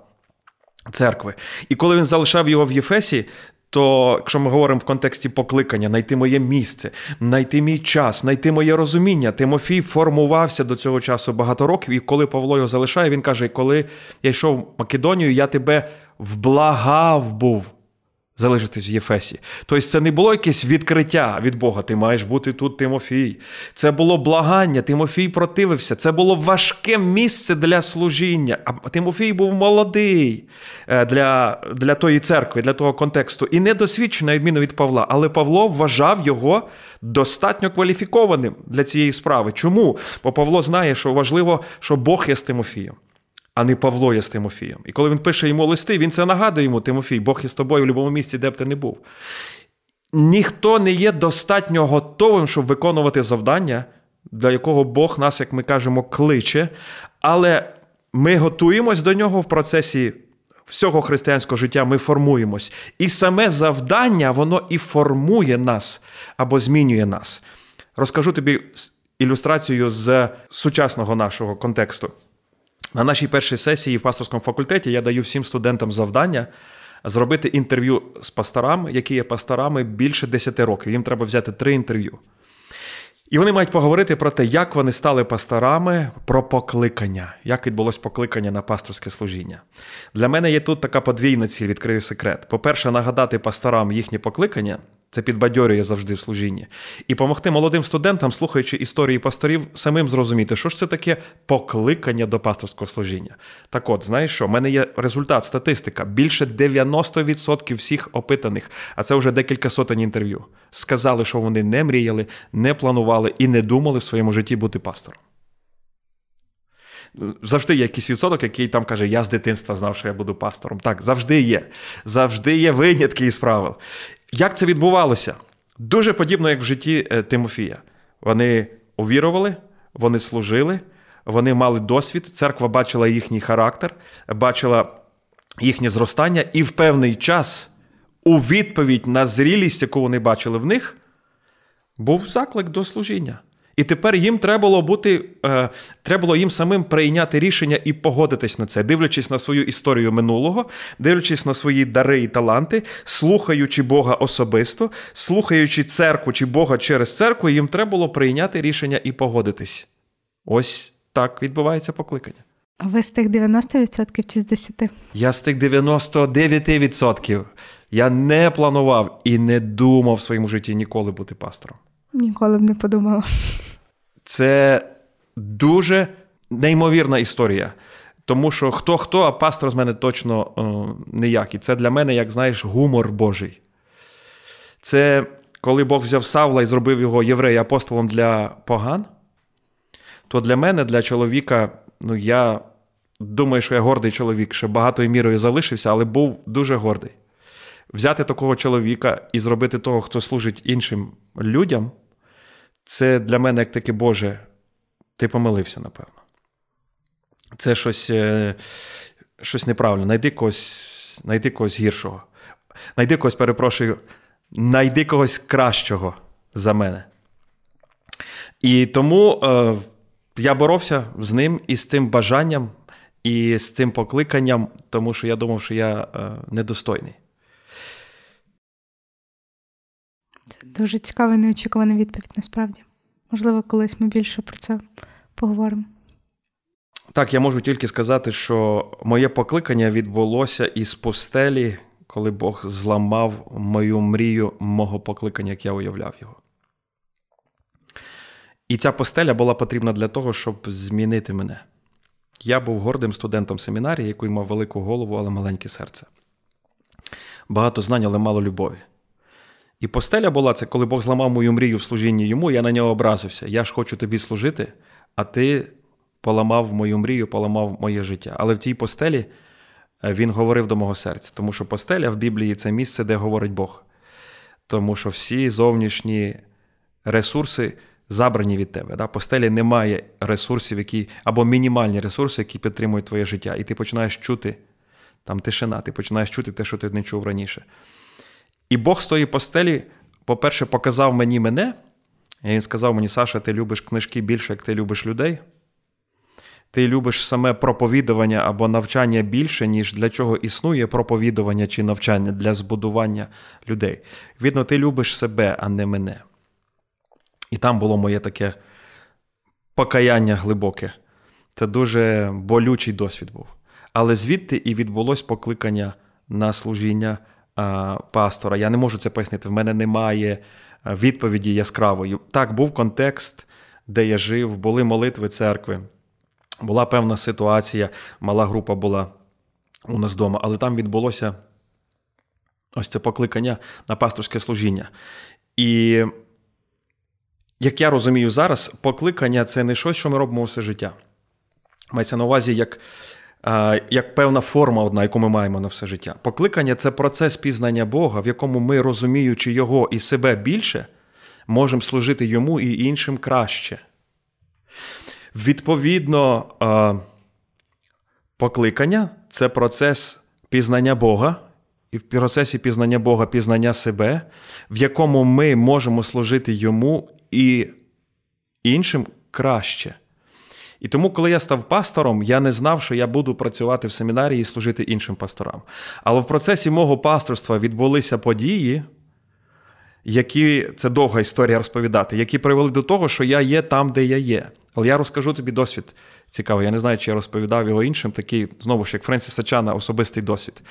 Speaker 2: церкви. І коли він залишав його в Єфесі, то, якщо ми говоримо в контексті покликання, знайти моє місце, знайти мій час, знайти моє розуміння, Тимофій формувався до цього часу багато років, і коли Павло його залишає, він каже: коли я йшов в Македонію, я тебе вблагав був залишитись в Єфесі. Тобто це не було якесь відкриття від Бога. Ти маєш бути тут, Тимофій. Це було благання, Тимофій противився. Це було важке місце для служіння. А Тимофій був молодий е, для для тої церкви, для того контексту. І недосвідчений, на відміну від Павла. Але Павло вважав його достатньо кваліфікованим для цієї справи. Чому? Бо Павло знає, що важливо, що Бог є з Тимофієм а не Павло є з Тимофієм. І коли він пише йому листи, він це нагадує йому, Тимофій, Бог є з тобою в будь-якому місці, де б ти не був. Ніхто не є достатньо готовим, щоб виконувати завдання, для якого Бог нас, як ми кажемо, кличе. Але ми готуємось до нього в процесі всього християнського життя, ми формуємось. І саме завдання, воно і формує нас або змінює нас. Розкажу тобі ілюстрацію з сучасного нашого контексту. На нашій першій сесії в пасторському факультеті я даю всім студентам завдання зробити інтерв'ю з пасторами, які є пасторами більше 10 років. Їм треба взяти три інтерв'ю. І вони мають поговорити про те, як вони стали пасторами, про покликання, як відбулось покликання на пасторське служіння. Для мене є тут така подвійна ціль, відкрию секрет. По-перше, нагадати пасторам їхнє покликання, це підбадьорює завжди в служінні. І допомогти молодим студентам, слухаючи історії пасторів, самим зрозуміти, що ж це таке покликання до пасторського служіння. Так от, знаєш що? У мене є результат, статистика. Більше 90% всіх опитаних, а це вже декілька сотень інтерв'ю, сказали, що вони не мріяли, не планували і не думали в своєму житті бути пастором. Завжди є якийсь відсоток, який там каже, я з дитинства знав, що я буду пастором. Так, завжди є. Завжди є винятки із правил. Як це відбувалося? Дуже подібно, як в житті е, Тимофія. Вони увірували, вони служили, вони мали досвід, церква бачила їхній характер, бачила їхнє зростання, і в певний час, у відповідь на зрілість, яку вони бачили в них, був заклик до служіння. І тепер їм треба було бути, е, треба було їм самим прийняти рішення і погодитись на це, дивлячись на свою історію минулого, дивлячись на свої дари і таланти, слухаючи Бога особисто, слухаючи церкву чи Бога через церкву, їм треба було прийняти рішення і погодитись. Ось так відбувається покликання.
Speaker 1: А Ви з тих 90% чи з 10%?
Speaker 2: Я з тих 99%. Я не планував і не думав в своєму житті ніколи бути пастором.
Speaker 1: Ніколи б не подумала.
Speaker 2: Це дуже неймовірна історія. Тому що хто хто, а пастор з мене точно о, ніякий. Це для мене, як знаєш, гумор Божий. Це коли Бог взяв Савла і зробив його єврея апостолом для поган, то для мене, для чоловіка, ну я думаю, що я гордий чоловік, що багатою мірою залишився, але був дуже гордий. Взяти такого чоловіка і зробити того, хто служить іншим людям це для мене як таке Боже, ти помилився, напевно. Це щось е, щось неправильно. Найди когось, найди когось гіршого. Найди когось, перепрошую, найди когось кращого за мене. І тому е, я боровся з ним і з цим бажанням. і з цим покликанням, тому що я думав, що я е, недостойний.
Speaker 1: Це дуже цікава і неочікувана відповідь, насправді. Можливо, колись ми більше про це поговоримо.
Speaker 2: Так, я можу тільки сказати, що моє покликання відбулося із постелі, коли Бог зламав мою мрію мого покликання, як я уявляв його. І ця постеля була потрібна для того, щоб змінити мене. Я був гордим студентом семінарії, який мав велику голову, але маленьке серце. Багато знань, але мало любові. І постеля була це, коли Бог зламав мою мрію в служінні йому, я на нього образився. Я ж хочу тобі служити, а ти поламав мою мрію, поламав моє життя. Але в тій постелі е, він говорив до мого серця, тому що постеля в Біблії це місце, де говорить Бог. Тому що всі зовнішні ресурси забрані від тебе. Да? Постелі немає ресурсів, які, або мінімальні ресурси, які підтримують твоє життя. І ти починаєш чути там тишина, ти починаєш чути те, що ти не чув раніше. І Бог з тої постелі, по-перше, показав мені мене. І він сказав мені, Саша, ти любиш книжки більше, як ти любиш людей. Ти любиш саме проповідування або навчання більше, ніж для чого існує проповідування чи навчання для збудування людей. Відно, ти любиш себе, а не мене. І там було моє таке покаяння глибоке. Це дуже болючий досвід був. Але звідти і відбулось покликання на служіння пастора. Я не можу це пояснити. В мене немає відповіді яскравої. Так, був контекст, де я жив, були молитви церкви, була певна ситуація, мала група була у нас вдома, але там відбулося ось це покликання на пасторське служіння. І як я розумію зараз, покликання це не щось, що ми робимо все життя. Мається на увазі як як певна форма, одна, яку ми маємо на все життя. Покликання це процес пізнання Бога, в якому ми, розуміючи Його і себе більше, можемо служити йому і іншим краще. Відповідно, покликання це процес пізнання Бога, і в процесі пізнання Бога, пізнання себе, в якому ми можемо служити йому і іншим краще. І тому, коли я став пастором, я не знав, що я буду працювати в семінарії і служити іншим пасторам. Але в процесі мого пасторства відбулися події, які це довга історія розповідати, які привели до того, що я є там, де я є. Але я розкажу тобі досвід цікавий. Я не знаю, чи я розповідав його іншим, такий, знову ж як Френсіса Чана, особистий досвід.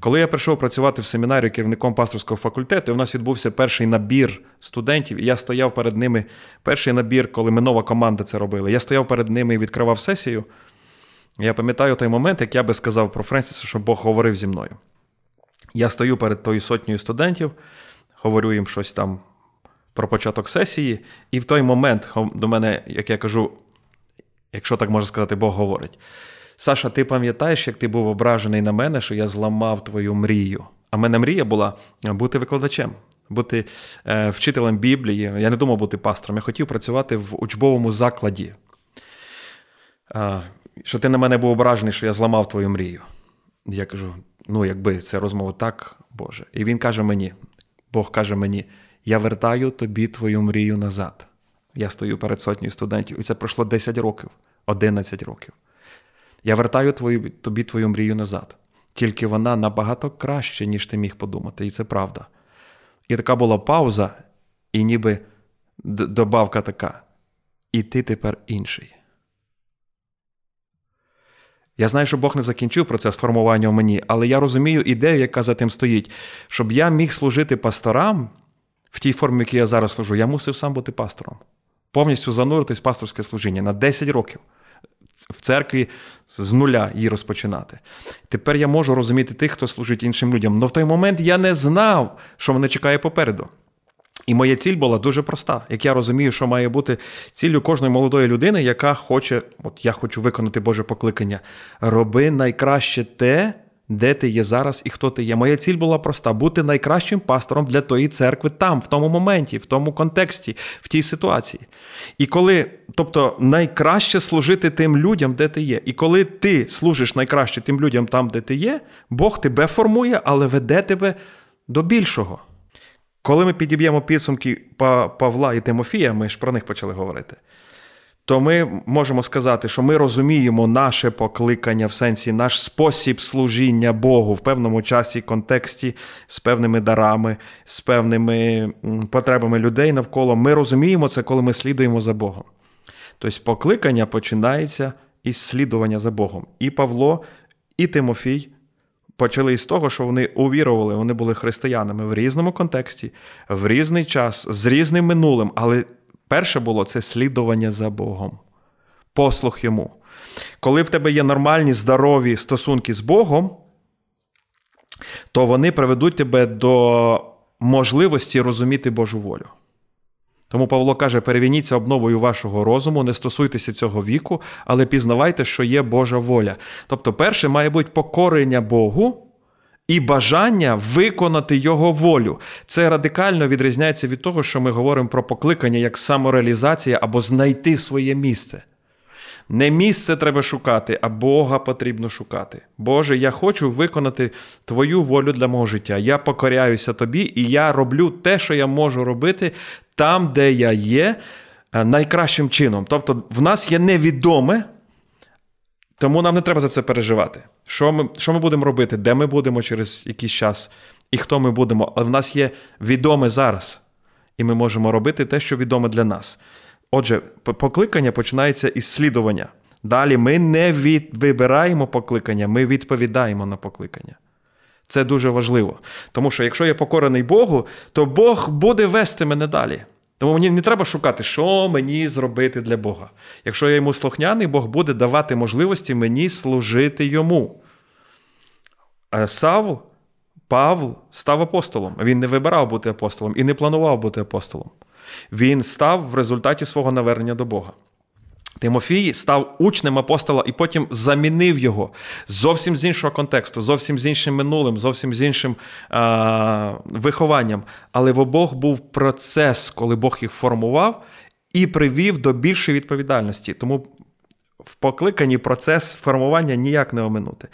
Speaker 2: Коли я прийшов працювати в семінарію керівником пасторського факультету, у нас відбувся перший набір студентів, і я стояв перед ними. Перший набір, коли ми нова команда це робили. Я стояв перед ними і відкривав сесію. Я пам'ятаю той момент, як я би сказав про Френсіса, що Бог говорив зі мною. Я стою перед тою сотнею студентів, говорю їм щось там про початок сесії, і в той момент до мене, як я кажу, якщо так можна сказати, Бог говорить. Саша, ти пам'ятаєш, як ти був ображений на мене, що я зламав твою мрію? А мене мрія була бути викладачем, бути е, вчителем Біблії. Я не думав бути пастором. Я хотів працювати в учбовому закладі. Е, що ти на мене був ображений, що я зламав твою мрію. Я кажу: ну, якби це розмова так, Боже. І він каже мені: Бог каже мені: я вертаю тобі твою мрію назад. Я стою перед сотнею студентів, і це пройшло 10 років, 11 років. Я вертаю твою, тобі твою мрію назад. Тільки вона набагато краще, ніж ти міг подумати, і це правда. І така була пауза, і ніби добавка така. І ти тепер інший. Я знаю, що Бог не закінчив процес формування в мені, але я розумію ідею, яка за тим стоїть. Щоб я міг служити пасторам в тій формі, в якій я зараз служу, я мусив сам бути пастором. Повністю зануритись в пасторське служіння на 10 років в церкві з нуля її розпочинати. Тепер я можу розуміти тих, хто служить іншим людям. Але в той момент я не знав, що мене чекає попереду. І моя ціль була дуже проста. Як я розумію, що має бути ціллю кожної молодої людини, яка хоче, от я хочу виконати Боже покликання, роби найкраще те, де ти є зараз і хто ти є. Моя ціль була проста: бути найкращим пастором для тої церкви там, в тому моменті, в тому контексті, в тій ситуації. І коли, тобто, найкраще служити тим людям, де ти є. І коли ти служиш найкраще тим людям там, де ти є, Бог тебе формує, але веде тебе до більшого. Коли ми підіб'ємо підсумки Павла і Тимофія, ми ж про них почали говорити, то ми можемо сказати, що ми розуміємо наше покликання в сенсі, наш спосіб служіння Богу в певному часі, контексті, з певними дарами, з певними потребами людей навколо. Ми розуміємо це, коли ми слідуємо за Богом. Тобто, покликання починається із слідування за Богом. І Павло, і Тимофій почали із того, що вони увірували, вони були християнами в різному контексті, в різний час, з різним минулим. Але перше було це слідування за Богом, послух йому. Коли в тебе є нормальні, здорові стосунки з Богом, то вони приведуть тебе до можливості розуміти Божу волю. Тому Павло каже: перевініться обновою вашого розуму, не стосуйтеся цього віку, але пізнавайте, що є Божа воля. Тобто, перше має бути покорення Богу і бажання виконати Його волю. Це радикально відрізняється від того, що ми говоримо про покликання як самореалізація або знайти своє місце. Не місце треба шукати, а Бога потрібно шукати. Боже, я хочу виконати Твою волю для мого життя. Я покоряюся тобі, і я роблю те, що я можу робити там, де я є, е, найкращим чином. Тобто, в нас є невідоме, тому нам не треба за це переживати. Що ми що ми будемо робити, де ми будемо через якийсь час і хто ми будемо. Але в нас є відоме зараз, і ми можемо робити те, що відоме для нас. Отже, покликання починається із слідування. Далі ми не від... вибираємо покликання, ми відповідаємо на покликання. Це дуже важливо. Тому що якщо я покорений Богу, то Бог буде вести мене далі. Тому мені не треба шукати, що мені зробити для Бога. Якщо я йому слухняний, Бог буде давати можливості мені служити йому. Савл, Павл став апостолом. Він не вибирав бути апостолом і не планував бути апостолом. Він став в результаті свого навернення до Бога. Тимофій став учнем апостола і потім замінив його зовсім з іншого контексту, зовсім з іншим минулим, зовсім з іншим а, вихованням. Але в обох був процес, коли Бог їх формував і привів до більшої відповідальності. Тому в покликанні процес формування ніяк не оминути.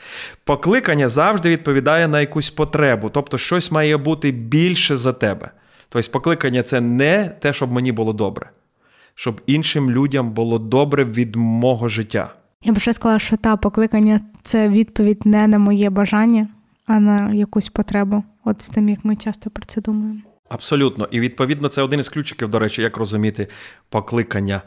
Speaker 2: Покликання завжди відповідає на якусь потребу, тобто щось має бути більше за тебе. Тобто, покликання це не те, щоб мені було добре щоб іншим людям було добре від мого життя.
Speaker 1: Я б ще сказала, що та покликання це відповідь не на моє бажання, а на якусь потребу. От з тим, як ми часто про це думаємо.
Speaker 2: Абсолютно. І відповідно, це один із ключиків, до речі, як розуміти покликання.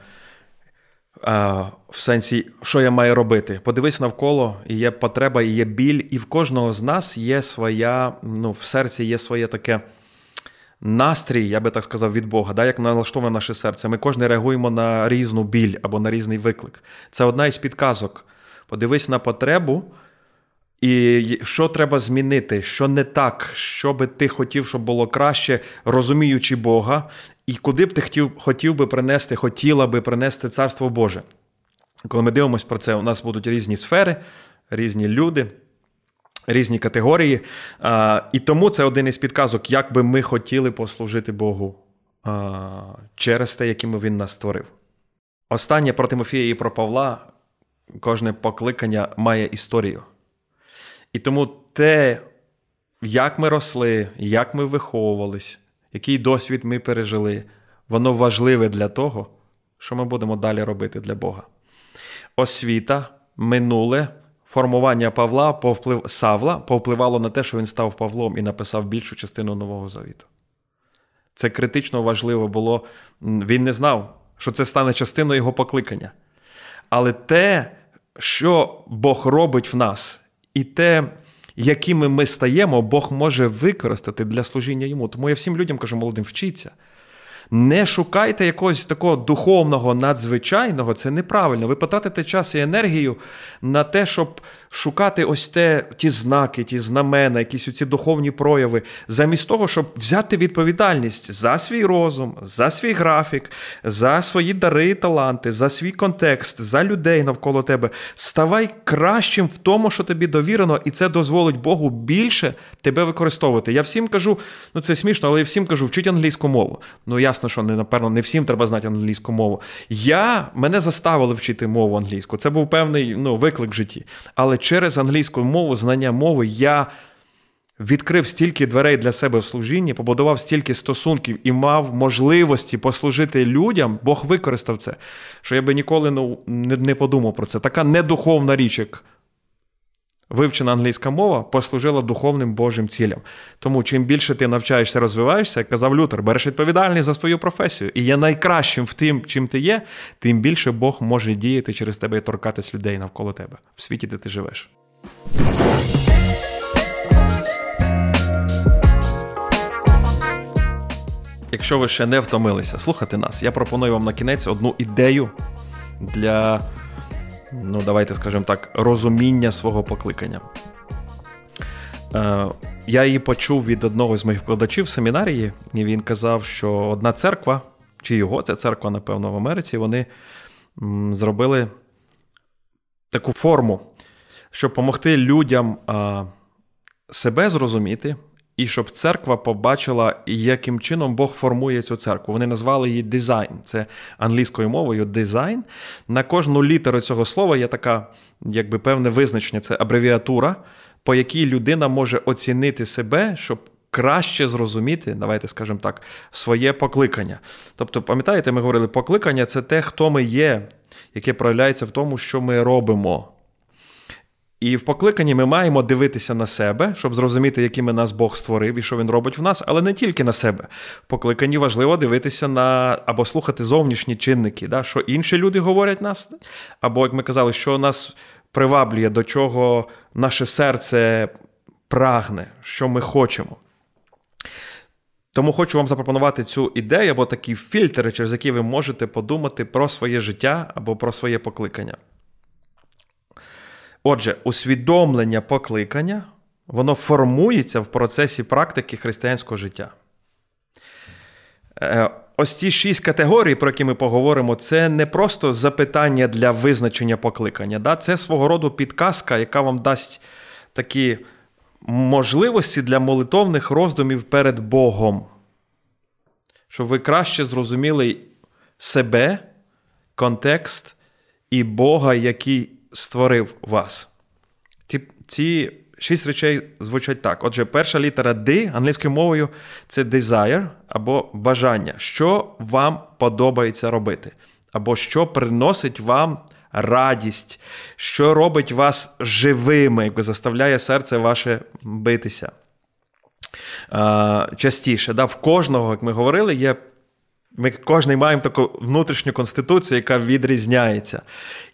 Speaker 2: В сенсі, що я маю робити? Подивись навколо, і є потреба, і є біль, і в кожного з нас є своя, ну, в серці є своє таке настрій, я би так сказав, від Бога, да, як налаштоване наше серце. Ми кожен реагуємо на різну біль або на різний виклик. Це одна із підказок. Подивись на потребу, і що треба змінити, що не так, що би ти хотів, щоб було краще, розуміючи Бога, і куди б ти хотів хотів би принести, хотіла би принести Царство Боже. Коли ми дивимося про це, у нас будуть різні сфери, різні люди різні категорії. І тому це один із підказок, як би ми хотіли послужити Богу через те, яким він нас створив. Останнє про Тимофія і про Павла, кожне покликання має історію. І тому те, як ми росли, як ми виховувались, який досвід ми пережили, воно важливе для того, що ми будемо далі робити для Бога. Освіта, минуле формування Павла повплив... Савла повпливало на те, що він став Павлом і написав більшу частину Нового Завіту. Це критично важливо було. Він не знав, що це стане частиною його покликання. Але те, що Бог робить в нас, і те, якими ми стаємо, Бог може використати для служіння йому. Тому я всім людям кажу, молодим, вчіться. Не шукайте якогось такого духовного, надзвичайного, це неправильно. Ви потратите час і енергію на те, щоб шукати ось те, ті знаки, ті знамена, якісь ці духовні прояви, замість того, щоб взяти відповідальність за свій розум, за свій графік, за свої дари і таланти, за свій контекст, за людей навколо тебе. Ставай кращим в тому, що тобі довірено, і це дозволить Богу більше тебе використовувати. Я всім кажу, ну це смішно, але я всім кажу, вчіть англійську мову. Ну ясно, що не напевно не всім треба знати англійську мову. Я мене заставили вчити мову англійську. Це був певний ну, виклик в житті. Але через англійську мову, знання мови, я відкрив стільки дверей для себе в служінні, побудував стільки стосунків і мав можливості послужити людям, Бог використав це, що я би ніколи ну, не подумав про це. Така недуховна річ, як вивчена англійська мова, послужила духовним Божим цілям. Тому чим більше ти навчаєшся, розвиваєшся, як казав Лютер, береш відповідальність за свою професію і є найкращим в тим, чим ти є, тим більше Бог може діяти через тебе і торкатись людей навколо тебе в світі, де ти живеш. Якщо ви ще не втомилися слухати нас, я пропоную вам на кінець одну ідею для, ну, давайте скажемо так, розуміння свого покликання. Е, я її почув від одного з моїх вкладачів в семінарії, і він казав, що одна церква, чи його це церква, напевно, в Америці, вони зробили таку форму, щоб допомогти людям себе зрозуміти, і щоб церква побачила, яким чином Бог формує цю церкву. Вони назвали її дизайн. Це англійською мовою дизайн. На кожну літеру цього слова є така, якби певне визначення, це абревіатура, по якій людина може оцінити себе, щоб. Краще зрозуміти, давайте скажемо так, своє покликання. Тобто, пам'ятаєте, ми говорили, покликання це те, хто ми є, яке проявляється в тому, що ми робимо. І в покликанні ми маємо дивитися на себе, щоб зрозуміти, якими нас Бог створив і що він робить в нас, але не тільки на себе. В покликанні важливо дивитися на або слухати зовнішні чинники, да, що інші люди говорять нас, або, як ми казали, що нас приваблює, до чого наше серце прагне, що ми хочемо. Тому хочу вам запропонувати цю ідею або такі фільтри, через які ви можете подумати про своє життя або про своє покликання. Отже, усвідомлення покликання, воно формується в процесі практики християнського життя. Е, ось ці шість категорій, про які ми поговоримо, це не просто запитання для визначення покликання. Да? Це свого роду підказка, яка вам дасть такі можливості для молитовних роздумів перед Богом. Щоб ви краще зрозуміли себе, контекст і Бога, який створив вас. Ці, ці шість речей звучать так. Отже, перша літера D англійською мовою це desire або бажання, що вам подобається робити, або що приносить вам радість, що робить вас живими, заставляє серце ваше битися. Частіше, да, в кожного, як ми говорили, є ми кожний маємо таку внутрішню конституцію, яка відрізняється.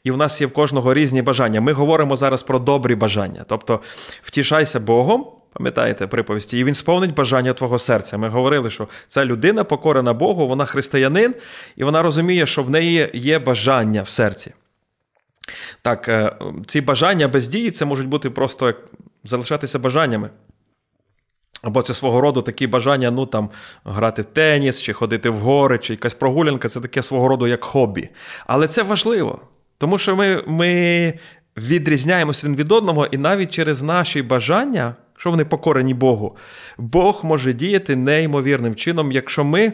Speaker 2: І в нас є в кожного різні бажання. Ми говоримо зараз про добрі бажання. Тобто втішайся Богом, пам'ятаєте приповісті, і він сповнить бажання твого серця. Ми говорили, що ця людина покорена Богу, вона християнин, і вона розуміє, що в неї є бажання в серці. Так, е, ці бажання без дії це можуть бути просто як залишатися бажаннями. Або це свого роду такі бажання ну там грати в теніс, чи ходити в гори, чи якась прогулянка це таке свого роду як хобі. Але це важливо, тому що ми ми відрізняємося один від одного, і навіть через наші бажання, що вони покорені Богу, Бог може діяти неймовірним чином, якщо ми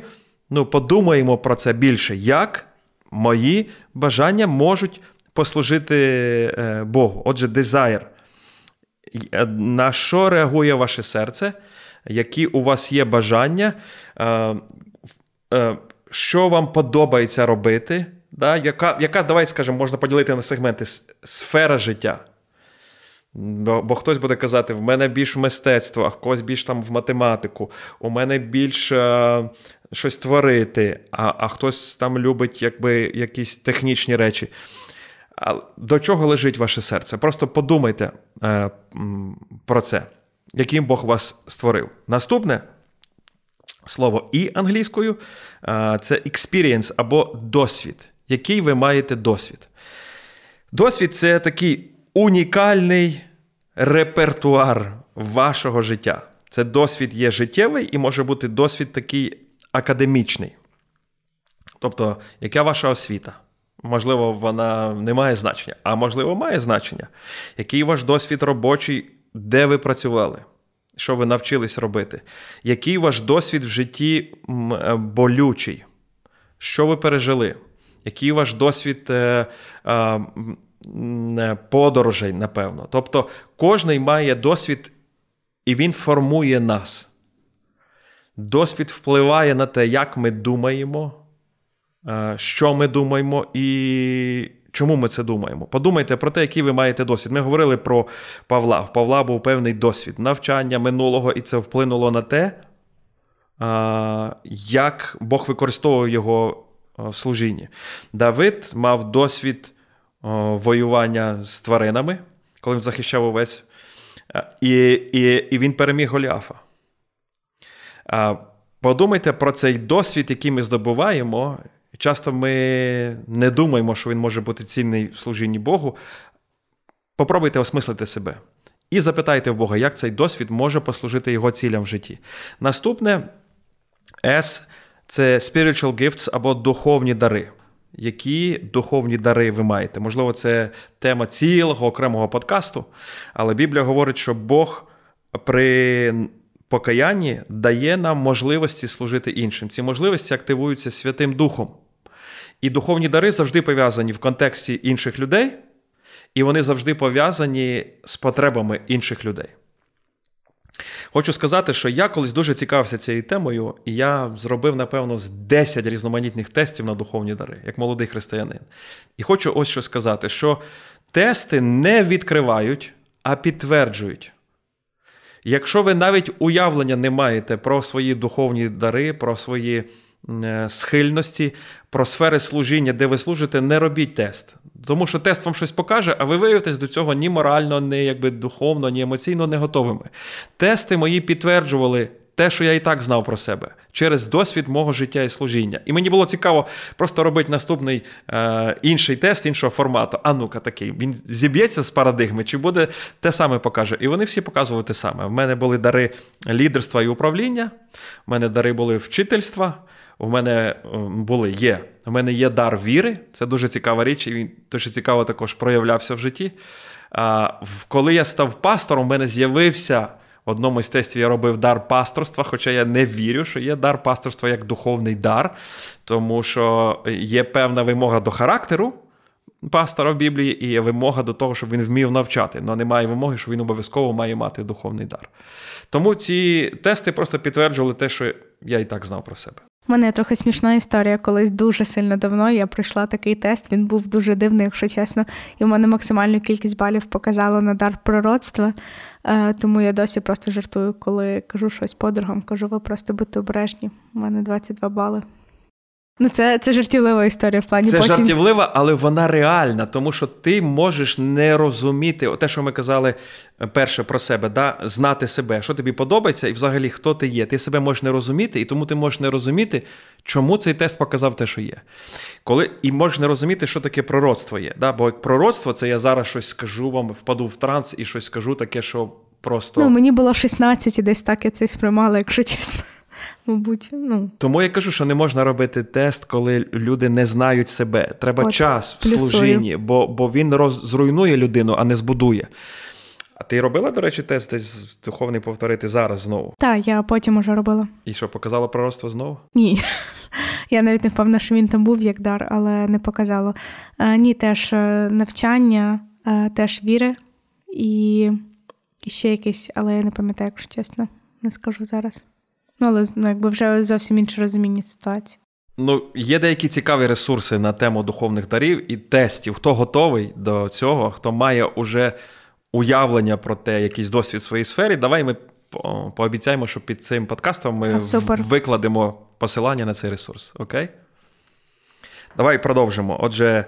Speaker 2: ну, подумаємо про це більше, як мої бажання можуть послужити е, Богу. Отже, дизайр. Е, на що реагує ваше серце? Які у вас є бажання, е, е, що вам подобається робити, да? яка, яка, давай скажемо, можна поділити на сегменти сфера життя. Бо, бо хтось буде казати, в мене більш в мистецтво, а когось більш там в математику, у мене більш е, щось творити, а а хтось там любить якби, якісь технічні речі. А До чого лежить ваше серце? Просто подумайте е, про це яким Бог вас створив. Наступне слово і англійською це experience або досвід. Який ви маєте досвід? Досвід це такий унікальний репертуар вашого життя. Це досвід є життєвий і може бути досвід такий академічний. Тобто, яка ваша освіта? Можливо, вона не має значення, а можливо, має значення. Який ваш досвід робочий де ви працювали, що ви навчились робити, який ваш досвід в житті е, болючий, що ви пережили, який ваш досвід е, е, подорожей, напевно. Тобто, кожний має досвід і він формує нас. Досвід впливає на те, як ми думаємо, що ми думаємо і чому ми це думаємо. Подумайте про те, який ви маєте досвід. Ми говорили про Павла. В Павла був певний досвід навчання минулого, і це вплинуло на те, як Бог використовував його в служінні. Давид мав досвід воювання з тваринами, коли він захищав овець, і, і, і він переміг Голіафа. Подумайте про цей досвід, який ми здобуваємо. Часто ми не думаємо, що він може бути цінний в служінні Богу. Попробуйте осмислити себе. І запитайте в Бога, як цей досвід може послужити його цілям в житті. Наступне S це spiritual gifts або духовні дари. Які духовні дари ви маєте? Можливо, це тема цілого окремого подкасту, але Біблія говорить, що Бог при покаянні дає нам можливості служити іншим. Ці можливості активуються Святим Духом. І духовні дари завжди пов'язані в контексті інших людей, і вони завжди пов'язані з потребами інших людей. Хочу сказати, що я колись дуже цікавився цією темою, і я зробив, напевно, з 10 різноманітних тестів на духовні дари, як молодий християнин. І хочу ось що сказати: що тести не відкривають, а підтверджують. Якщо ви навіть уявлення не маєте про свої духовні дари, про свої схильності, про сфери служіння, де ви служите, не робіть тест. Тому що тест вам щось покаже, а ви виявитесь до цього ні морально, ні якби духовно, ні емоційно не готовими. Тести мої підтверджували те, що я і так знав про себе, через досвід мого життя і служіння. І мені було цікаво просто робити наступний е, інший тест іншого формату. А ну-ка такий, він зіб'ється з парадигми, чи буде те саме покаже. І вони всі показували те саме. В мене були дари лідерства і управління, в мене дари були вчительства. У мене е, були є. У мене є дар віри, це дуже цікава річ, і він дуже цікаво також проявлявся в житті. А, Коли я став пастором, у мене з'явився в одному з тестів я робив дар пасторства, хоча я не вірю, що є дар пасторства як духовний дар, тому що є певна вимога до характеру. Пастора в Біблії і є вимога до того, щоб він вмів навчати, але немає вимоги, що він обов'язково має мати духовний дар. Тому ці тести просто підтверджували те, що я і так знав про себе.
Speaker 1: У мене трохи смішна історія. Колись дуже сильно давно я пройшла такий тест. Він був дуже дивний, якщо чесно. І в мене максимальну кількість балів показало на дар пророцтва. Е, тому я досі просто жартую, коли кажу щось подругам. Кажу, ви просто будьте обережні. У мене 22 бали. Ну, це це жартівлива історія в плані.
Speaker 2: Це
Speaker 1: потім...
Speaker 2: жартівлива, але вона реальна, тому що ти можеш не розуміти те, що ми казали е, перше про себе, да? знати себе, що тобі подобається, і взагалі хто ти є. Ти себе можеш не розуміти, і тому ти можеш не розуміти, чому цей тест показав те, що є. Коли І можеш не розуміти, що таке пророцтво є. Да? Бо пророцтво це я зараз щось скажу вам, впаду в транс і щось скажу таке, що просто.
Speaker 1: Ну, мені було 16 і десь так я це сприймала, якщо чесно. Мабуть, ну
Speaker 2: тому я кажу, що не можна робити тест, коли люди не знають себе. Треба От, час в плюсую. служінні, бо бо він роз, зруйнує людину, а не збудує. А ти робила, до речі, тест десь духовний повторити зараз знову?
Speaker 1: Так, я потім уже робила.
Speaker 2: І що, показало пророцтво знову?
Speaker 1: Ні. Я навіть не впевнена, що він там був як дар, але не показало. А, Ні, теж е, навчання, е, теж віри і, і ще якийсь, але я не пам'ятаю, якщо чесно, не скажу зараз. Ну, але ну, якби вже зовсім інше розуміння ситуації.
Speaker 2: Ну, є деякі цікаві ресурси на тему духовних дарів і тестів. Хто готовий до цього, хто має уже уявлення про те, якийсь досвід в своїй сфері, давай ми пообіцяємо, що під цим подкастом ми Супер. викладемо посилання на цей ресурс. Окей? Давай продовжимо. Отже,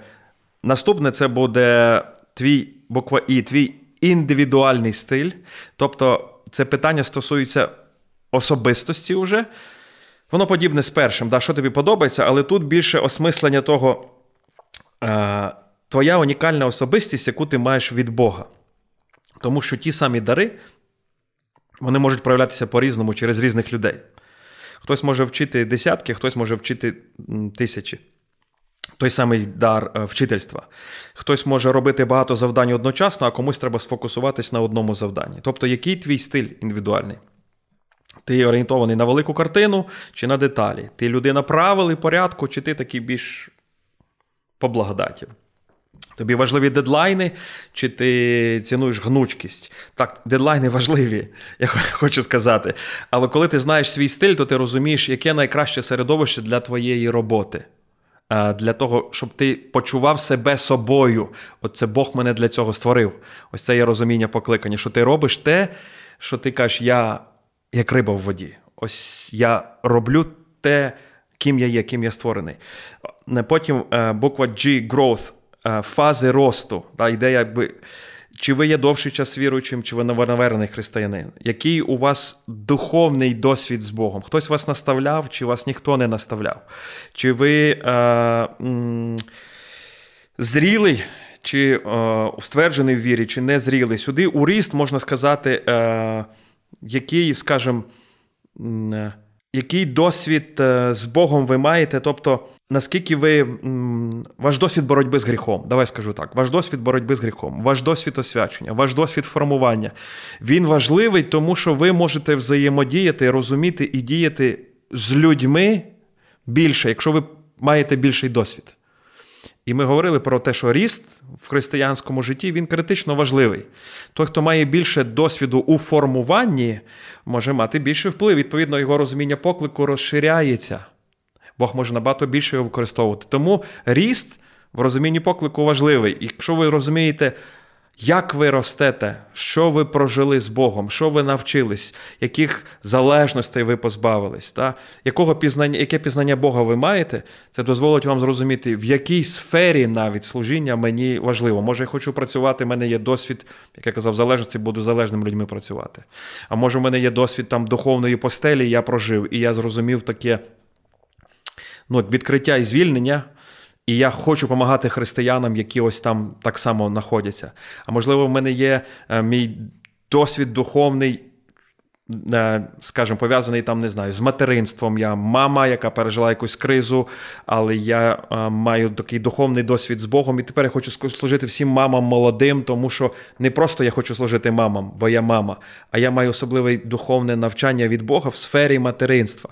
Speaker 2: наступне це буде твій буква І, твій індивідуальний стиль. Тобто, це питання стосується особистості вже. Воно подібне з першим, да, що тобі подобається, але тут більше осмислення того, е, твоя унікальна особистість, яку ти маєш від Бога. Тому що ті самі дари вони можуть проявлятися по-різному через різних людей. Хтось може вчити десятки, хтось може вчити тисячі. Той самий дар е, вчительства. Хтось може робити багато завдань одночасно, а комусь треба сфокусуватись на одному завданні. Тобто, який твій стиль індивідуальний? Ти орієнтований на велику картину чи на деталі? Ти людина правил і порядку, чи ти такий більш по благодаті? Тобі важливі дедлайни, чи ти цінуєш гнучкість? Так, дедлайни важливі, я хочу сказати. Але коли ти знаєш свій стиль, то ти розумієш, яке найкраще середовище для твоєї роботи. Для того, щоб ти почував себе собою. От це Бог мене для цього створив. Ось це є розуміння покликання, що ти робиш те, що ти кажеш, я як риба в воді. Ось я роблю те, ким я є, ким я створений. Потім е, буква G growth. Е, фази росту. Та, ідея, якби, Чи ви є довший час віруючим, чи ви новонавернений християнин? Який у вас духовний досвід з Богом? Хтось вас наставляв, чи вас ніхто не наставляв? Чи ви е, м, зрілий, чи е, стверджений в вірі, чи не зрілий? Сюди у ріст можна сказати, е, який, скажімо, е, який досвід е, з Богом ви маєте? Тобто, наскільки ви ваш досвід боротьби з гріхом? Давай скажу так: ваш досвід боротьби з гріхом, ваш досвід освячення, ваш досвід формування. Він важливий, тому що ви можете взаємодіяти, розуміти і діяти з людьми більше, якщо ви маєте більший досвід. І ми говорили про те, що ріст в християнському житті він критично важливий. Той, хто має більше досвіду у формуванні, може мати більший вплив. Відповідно, його розуміння поклику розширяється. Бог може набагато більше його використовувати. Тому ріст в розумінні поклику важливий. І якщо ви розумієте, як ви ростете, що ви прожили з Богом, що ви навчились, яких залежностей ви позбавились, та? Якого пізнання, яке пізнання Бога ви маєте, це дозволить вам зрозуміти, в якій сфері навіть служіння мені важливо. Може, я хочу працювати, в мене є досвід, як я казав, залежності, буду залежним людьми працювати. А може, в мене є досвід там духовної постелі, я прожив, і я зрозумів таке ну, відкриття і звільнення. І я хочу допомагати християнам, які ось там так само знаходяться. А можливо, в мене є е, мій досвід духовний, е, скажімо, пов'язаний там, не знаю, з материнством. Я мама, яка пережила якусь кризу, але я е, маю такий духовний досвід з Богом. І тепер я хочу служити всім мамам молодим, тому що не просто я хочу служити мамам, бо я мама, а я маю особливе духовне навчання від Бога в сфері материнства.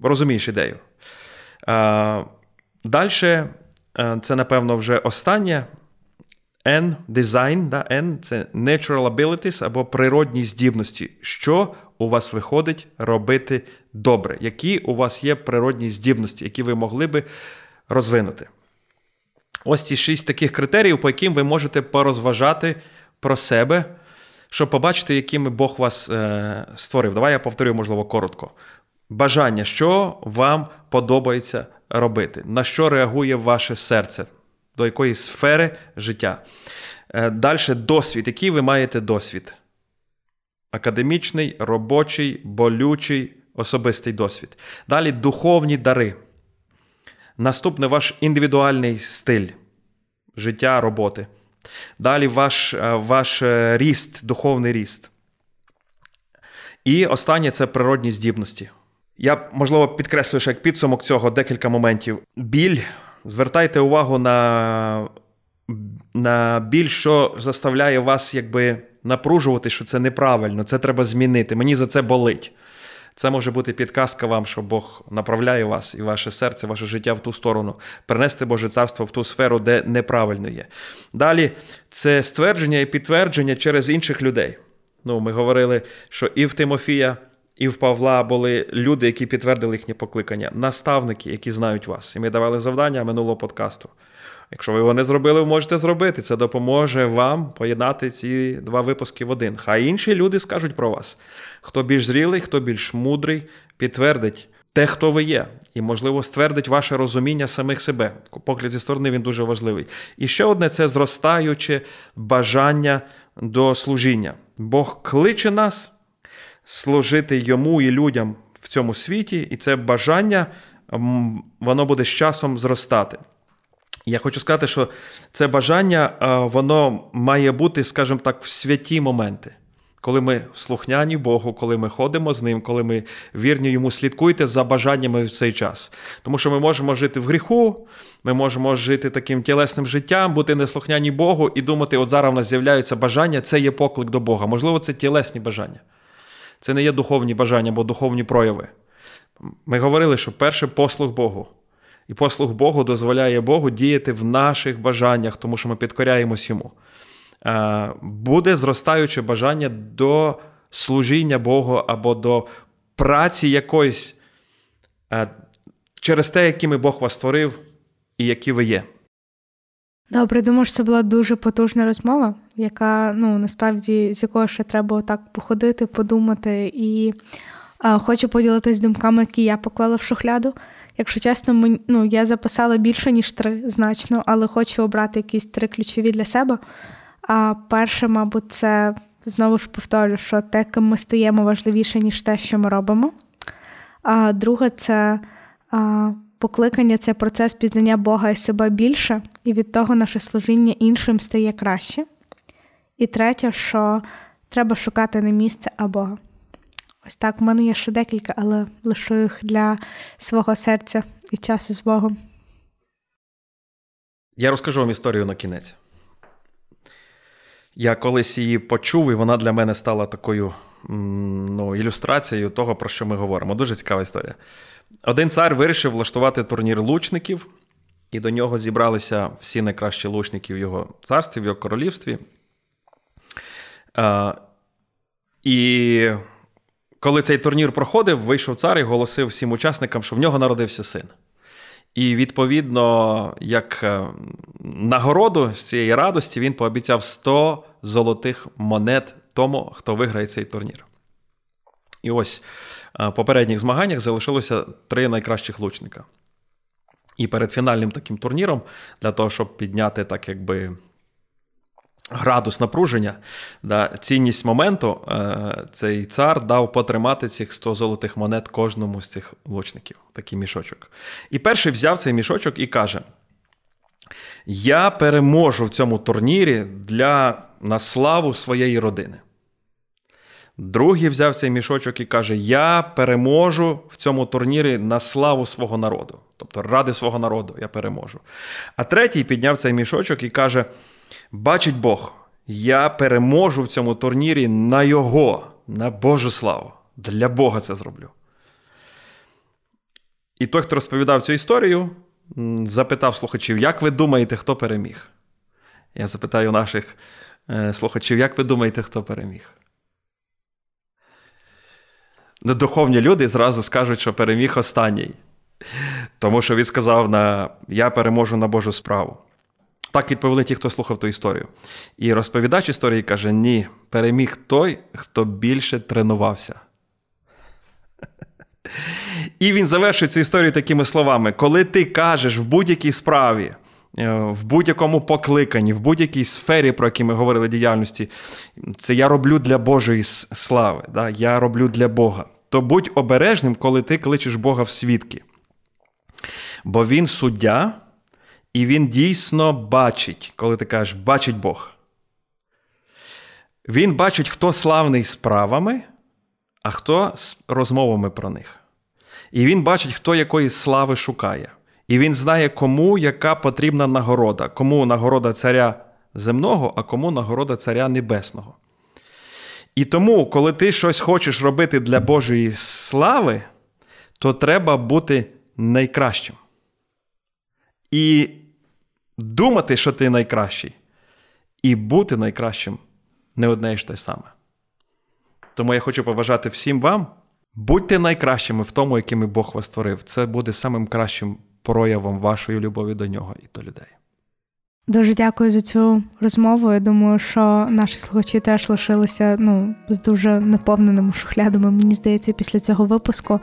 Speaker 2: Розумієш ідею? Далі, е, це, напевно, вже останнє. N design, да, N це natural abilities або природні здібності. Що у вас виходить робити добре? Які у вас є природні здібності, які ви могли би розвинути? Ось ці шість таких критеріїв, по яким ви можете порозважати про себе, щоб побачити, якими Бог вас е, створив. Давай я повторю, можливо, коротко. Бажання, що вам подобається робити, на що реагує ваше серце, до якої сфери життя. Е, Далі досвід, який ви маєте досвід. Академічний, робочий, болючий, особистий досвід. Далі духовні дари. Наступне ваш індивідуальний стиль життя, роботи. Далі ваш е, ваш е, ріст, духовний ріст. І останнє це природні здібності. Я, можливо, підкреслюю як підсумок цього декілька моментів. Біль. Звертайте увагу на на біль, що заставляє вас якби напружувати, що це неправильно, це треба змінити. Мені за це болить. Це може бути підказка вам, що Бог направляє вас і ваше серце, ваше життя в ту сторону, принести Боже царство в ту сферу, де неправильно є. Далі це ствердження і підтвердження через інших людей. Ну, Ми говорили, що і в Тимофія і в Павла були люди, які підтвердили їхнє покликання, наставники, які знають вас. І ми давали завдання минулого подкасту. Якщо ви його не зробили, ви можете зробити. Це допоможе вам поєднати ці два випуски в один. Хай інші люди скажуть про вас. Хто більш зрілий, хто більш мудрий, підтвердить те, хто ви є, і, можливо, ствердить ваше розуміння самих себе. Погляд зі сторони він дуже важливий. І ще одне це зростаюче бажання до служіння. Бог кличе нас служити йому і людям в цьому світі, і це бажання воно буде з часом зростати. Я хочу сказати, що це бажання воно має бути, скажімо так, в святі моменти. Коли ми слухняні Богу, коли ми ходимо з ним, коли ми вірні йому, слідкуйте за бажаннями в цей час. Тому що ми можемо жити в гріху, ми можемо жити таким тілесним життям, бути неслухняні Богу і думати, от зараз в нас з'являються бажання, це є поклик до Бога. Можливо, це тілесні бажання. Це не є духовні бажання або духовні прояви. Ми говорили, що перше послуг Богу. І послуг Богу дозволяє Богу діяти в наших бажаннях, тому що ми підкоряємось йому. Е, буде зростаюче бажання до служіння Богу або до праці якоїсь е, через те, якими Бог вас створив і які ви є.
Speaker 1: Добре, думаю, що це була дуже потужна розмова, яка ну насправді з якою ще треба так походити, подумати. І а, хочу поділитися думками, які я поклала в шухляду. Якщо чесно, мені, ну, я записала більше, ніж три значно, але хочу обрати якісь три ключові для себе. А перше, мабуть, це знову ж повторю, що те, ким ми стаємо важливіше, ніж те, що ми робимо. А друге, це а, покликання це процес пізнання Бога і себе більше, і від того наше служіння іншим стає краще. І третє, що треба шукати не місце, а Бога. Ось так, в мене є ще декілька, але лишу їх для свого серця і часу з Богом.
Speaker 2: Я розкажу вам історію на кінець. Я колись її почув, і вона для мене стала такою ну, ілюстрацією того, про що ми говоримо. Дуже цікава історія. Один цар вирішив влаштувати турнір лучників, і до нього зібралися всі найкращі лучники в його царстві, в його королівстві. А, І коли цей турнір проходив, вийшов цар і голосив всім учасникам, що в нього народився син. І відповідно, як е, нагороду з цієї радості, він пообіцяв 100 золотих монет тому, хто виграє цей турнір. І ось в е, попередніх змаганнях залишилося три найкращих лучника. І перед фінальним таким турніром, для того, щоб підняти так, якби градус напруження, да, цінність моменту, е, цей цар дав потримати цих 100 золотих монет кожному з цих лучників, такий мішочок. І перший взяв цей мішочок і каже: Я переможу в цьому турнірі для на славу своєї родини. Другий взяв цей мішочок і каже: Я переможу в цьому турнірі на славу свого народу. Тобто, ради свого народу я переможу. А третій підняв цей мішочок і каже: Бачить Бог, я переможу в цьому турнірі на Його, на Божу славу. Для Бога це зроблю. І той, хто розповідав цю історію, запитав слухачів, як ви думаєте, хто переміг? Я запитаю наших е, слухачів, як ви думаєте, хто переміг? Ну, Духовні люди зразу скажуть, що переміг останній. Тому що він сказав: на, Я переможу на Божу справу. Так відповіли ті, хто слухав ту історію. І розповідач історії каже: ні, переміг той, хто більше тренувався. І він завершує цю історію такими словами: коли ти кажеш в будь-якій справі, в будь-якому покликанні, в будь-якій сфері, про які ми говорили діяльності, це я роблю для Божої слави, да? я роблю для Бога. То будь обережним, коли ти кличеш Бога в свідки. Бо Він суддя. І він дійсно бачить, коли ти кажеш, бачить Бог. Він бачить, хто славний справами, а хто з розмовами про них. І він бачить, хто якої слави шукає. І він знає, кому яка потрібна нагорода, кому нагорода царя земного, а кому нагорода царя небесного. І тому, коли ти щось хочеш робити для Божої слави, то треба бути найкращим. І думати, що ти найкращий, і бути найкращим не одне і ж те саме. Тому я хочу побажати всім вам, будьте найкращими в тому, якими Бог вас створив. Це буде самим кращим проявом вашої любові до нього і до людей.
Speaker 1: Дуже дякую за цю розмову. Я думаю, що наші слухачі теж лишилися ну, з дуже наповненими шухлядами, мені здається, після цього випуску.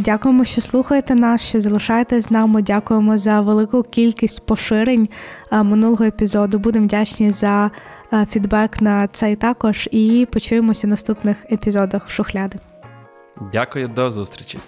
Speaker 1: Дякуємо, що слухаєте нас, що залишаєте з нами. Дякуємо за велику кількість поширень минулого епізоду. Будемо вдячні за фідбек на цей також. І почуємося в наступних епізодах шухляди.
Speaker 2: Дякую, до зустрічі.